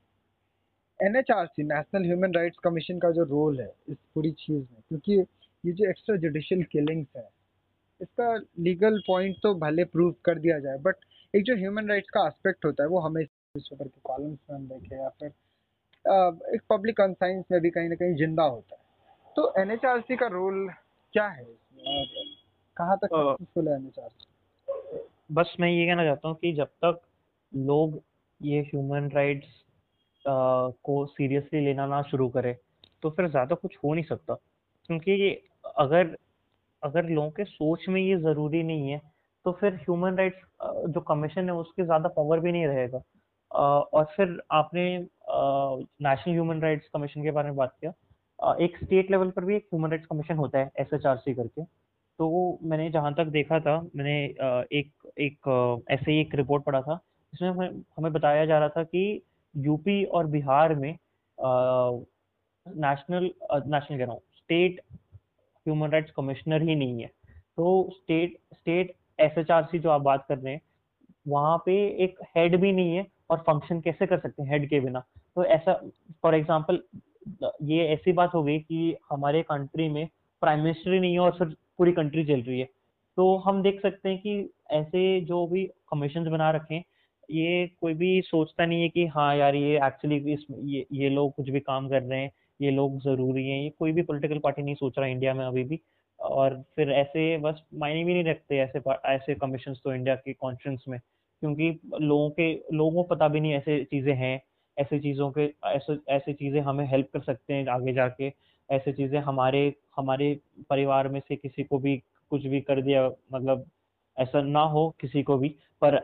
A: N H R C national human rights commission का जो रोल है इस पूरी चीज़ में क्योंकि ये जो एक्स्ट्रा जुडिशल किलिंग्स है इसका लीगल पॉइंट तो भले प्रूव कर दिया जाए बट एक जो ह्यूमन राइट्स का एस्पेक्ट होता है वो हमें न्यूज़पेपर के कॉलम्स में हम देखें या फिर एक पब्लिक कंसाइंस में भी कहीं ना कहीं ज़िंदा होता है। तो एनएचआरसी का रोल क्या है इसमें? कहाँ तक सक्सेसफुल है एन
B: बस मैं ये कहना चाहता हूँ कि जब तक लोग ये ह्यूमन राइट्स को सीरियसली लेना ना शुरू करें तो फिर ज़्यादा कुछ हो नहीं सकता। क्योंकि अगर अगर लोगों के सोच में ये ज़रूरी नहीं है तो फिर ह्यूमन राइट्स जो कमीशन है, उसके ज़्यादा पावर भी नहीं रहेगा। और फिर आपने नेशनल ह्यूमन राइट्स कमीशन के बारे में बात किया। एक स्टेट लेवल पर भी एक ह्यूमन राइट्स कमीशन होता है एस एच आर सी करके। तो मैंने जहाँ तक देखा था, मैंने एक एक ऐसे ही एक रिपोर्ट पढ़ा था इसमें हमें हमें बताया जा रहा था कि यूपी और बिहार में नेशनल नेशनल कह रहा हूँ स्टेट ह्यूमन राइट्स कमिश्नर ही नहीं है। तो स्टेट स्टेट एसएचआरसी जो आप बात कर रहे हैं, वहाँ पे एक हेड भी नहीं है और फ़ंक्शन कैसे कर सकते हैं हेड के बिना? तो ऐसा फॉर एग्जांपल ये ऐसी बात हो गई कि हमारे कंट्री में प्राइम मिनिस्टर ही नहीं है और फिर पूरी कंट्री चल रही है। तो हम देख सकते हैं कि ऐसे जो भी कमीशन बना रखे ये कोई भी सोचता नहीं है कि हाँ यार, ये एक्चुअली इस, ये ये लोग कुछ भी काम कर रहे हैं ये लोग ज़रूरी हैं, ये कोई भी पॉलिटिकल पार्टी नहीं सोच रहा इंडिया में अभी भी। और फिर ऐसे बस मायने भी नहीं रखते ऐसे ऐसे कमीशन तो इंडिया के कॉन्फ्रेंस में। क्योंकि लोगों के, लोगों को पता भी नहीं ऐसे चीज़ें हैं, ऐसे चीज़ों के, ऐसे ऐसे चीज़ें हमें हेल्प कर सकते हैं आगे जाके। ऐसे चीज़ें हमारे हमारे परिवार में से किसी को भी कुछ भी कर दिया मतलब ऐसा ना हो किसी को भी, पर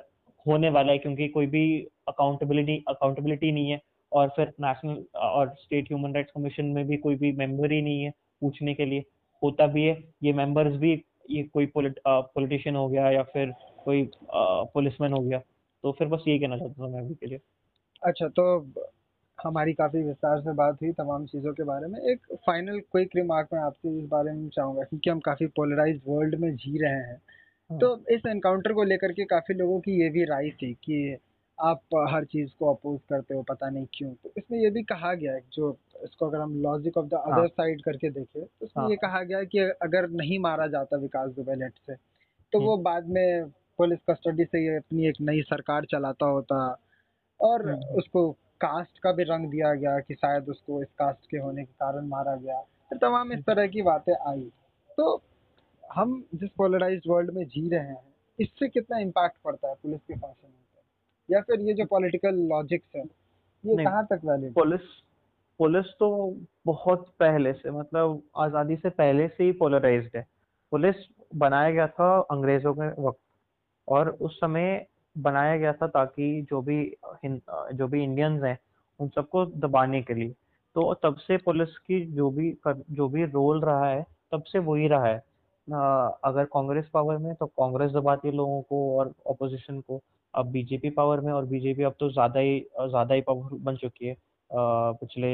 B: होने वाला है क्योंकि कोई भी अकाउंटेबिलिटी अकाउंटेबिलिटी नहीं है। और फिर नेशनल और स्टेट ह्यूमन राइट्स कमीशन में भी कोई भी मेंबर ही नहीं है पूछने के लिए। होता भी है ये मेंबर्स भी ये कोई पॉलिटिशियन हो गया या फिर कोई पुलिसमैन हो गया। तो फिर बस यही कहना चाहता था मैं अभी के लिए।
A: अच्छा तो हमारी काफ़ी विस्तार से बात हुई तमाम चीज़ों के बारे में। एक फाइनल क्विक रिमार्क मैं आपसे इस बारे में चाहूँगा क्योंकि हम काफ़ी पोलराइज वर्ल्ड में जी रहे हैं। तो हाँ। इस एनकाउंटर को लेकर के काफ़ी लोगों की ये भी राय थी कि आप हर चीज़ को अपोज करते हो पता नहीं क्यों तो इसमें ये भी कहा गया है जो इसको अगर हम logic of the other side करके देखें तो इसमें हाँ। ये कहा गया है कि अगर नहीं मारा जाता विकास दुबे लेट से तो वो हम्म। बाद में पुलिस कस्टडी से ये अपनी एक नई सरकार चलाता होता और हम्म, हम्म। उसको कास्ट का भी रंग दिया गया कि शायद उसको इस कास्ट के होने के कारण मारा गया तो तमाम इस तरह की बातें आई तो हम जिस पोलराइज वर्ल्ड में जी रहे हैं इससे कितना इम्पैक्ट पड़ता है पुलिस के फ़ंक्शन पर या फिर ये जो पॉलिटिकल लॉजिक्स है ये कहाँ तक वैलिड
B: पुलिस पुलिस तो बहुत पहले से मतलब आज़ादी से पहले से ही पोलराइज्ड है। पुलिस बनाया गया था अंग्रेज़ों के वक्त और उस समय बनाया गया था ताकि जो भी जो भी इंडियंस हैं उन सबको दबाने के लिए। तो तब से पुलिस की जो भी कर, जो भी रोल रहा है तब से वही रहा है। अगर कांग्रेस पावर में तो कांग्रेस दबाती है लोगों को और अपोजिशन को। अब बीजेपी पावर में और बीजेपी अब तो ज़्यादा ही ज़्यादा ही पावर बन चुकी है पिछले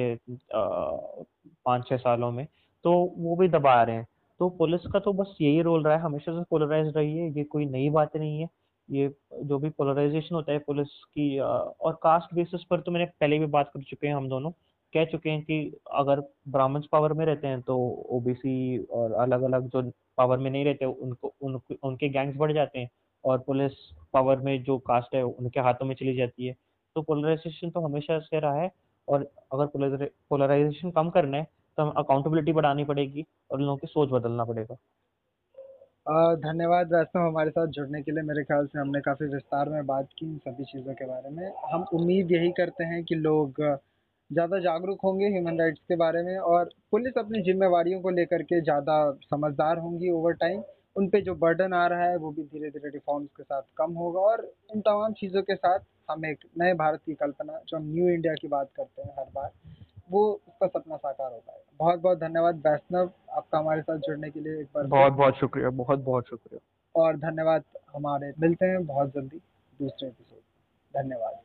B: पाँच छः सालों में तो वो भी दबा रहे हैं। तो पुलिस का तो बस यही रोल रहा है हमेशा से पोलराइज रही है ये कोई नई बात नहीं है। ये जो भी पोलराइजेशन होता है पुलिस की और कास्ट बेसिस पर तो मैंने पहले भी बात कर चुके हैं हम दोनों। कह चुके हैं कि अगर ब्राह्मण्स पावर में रहते हैं तो ओबीसी और अलग अलग जो पावर में नहीं रहते उनको उन, उनके गैंग्स बढ़ जाते हैं। और पुलिस पावर में जो कास्ट है, उनके हाथों में चली जाती है। तो पोलराइजेशन तो हमेशा से रहा है और अगर पोलराइजेशन कम करना है तो हम अकाउंटेबिलिटी बढ़ानी पड़ेगी और लोगों की सोच बदलना पड़ेगा।
A: धन्यवाद वैष्णव हमारे साथ जुड़ने के लिए। मेरे ख्याल से हमने काफ़ी विस्तार में बात की इन सभी चीज़ों के बारे में। हम उम्मीद यही करते हैं कि लोग ज़्यादा जागरूक होंगे ह्यूमन राइट्स के बारे में और पुलिस अपनी जिम्मेवारियों को लेकर के ज़्यादा समझदार होंगी ओवर टाइम उन पे जो बर्डन आ रहा है वो भी धीरे धीरे रिफॉर्म्स के साथ कम होगा और इन तमाम चीज़ों के साथ हम एक नए भारत की कल्पना जो हम न्यू इंडिया की बात करते हैं हर बार वो उसका सपना साकार हो पाएगा। बहुत बहुत धन्यवाद वैष्णव आपका हमारे साथ जुड़ने के लिए एक बार
B: बहुत बहुत शुक्रिया बहुत बहुत शुक्रिया।
A: और धन्यवाद हमारे मिलते हैं बहुत जल्दी दूसरे एपिसोड धन्यवाद।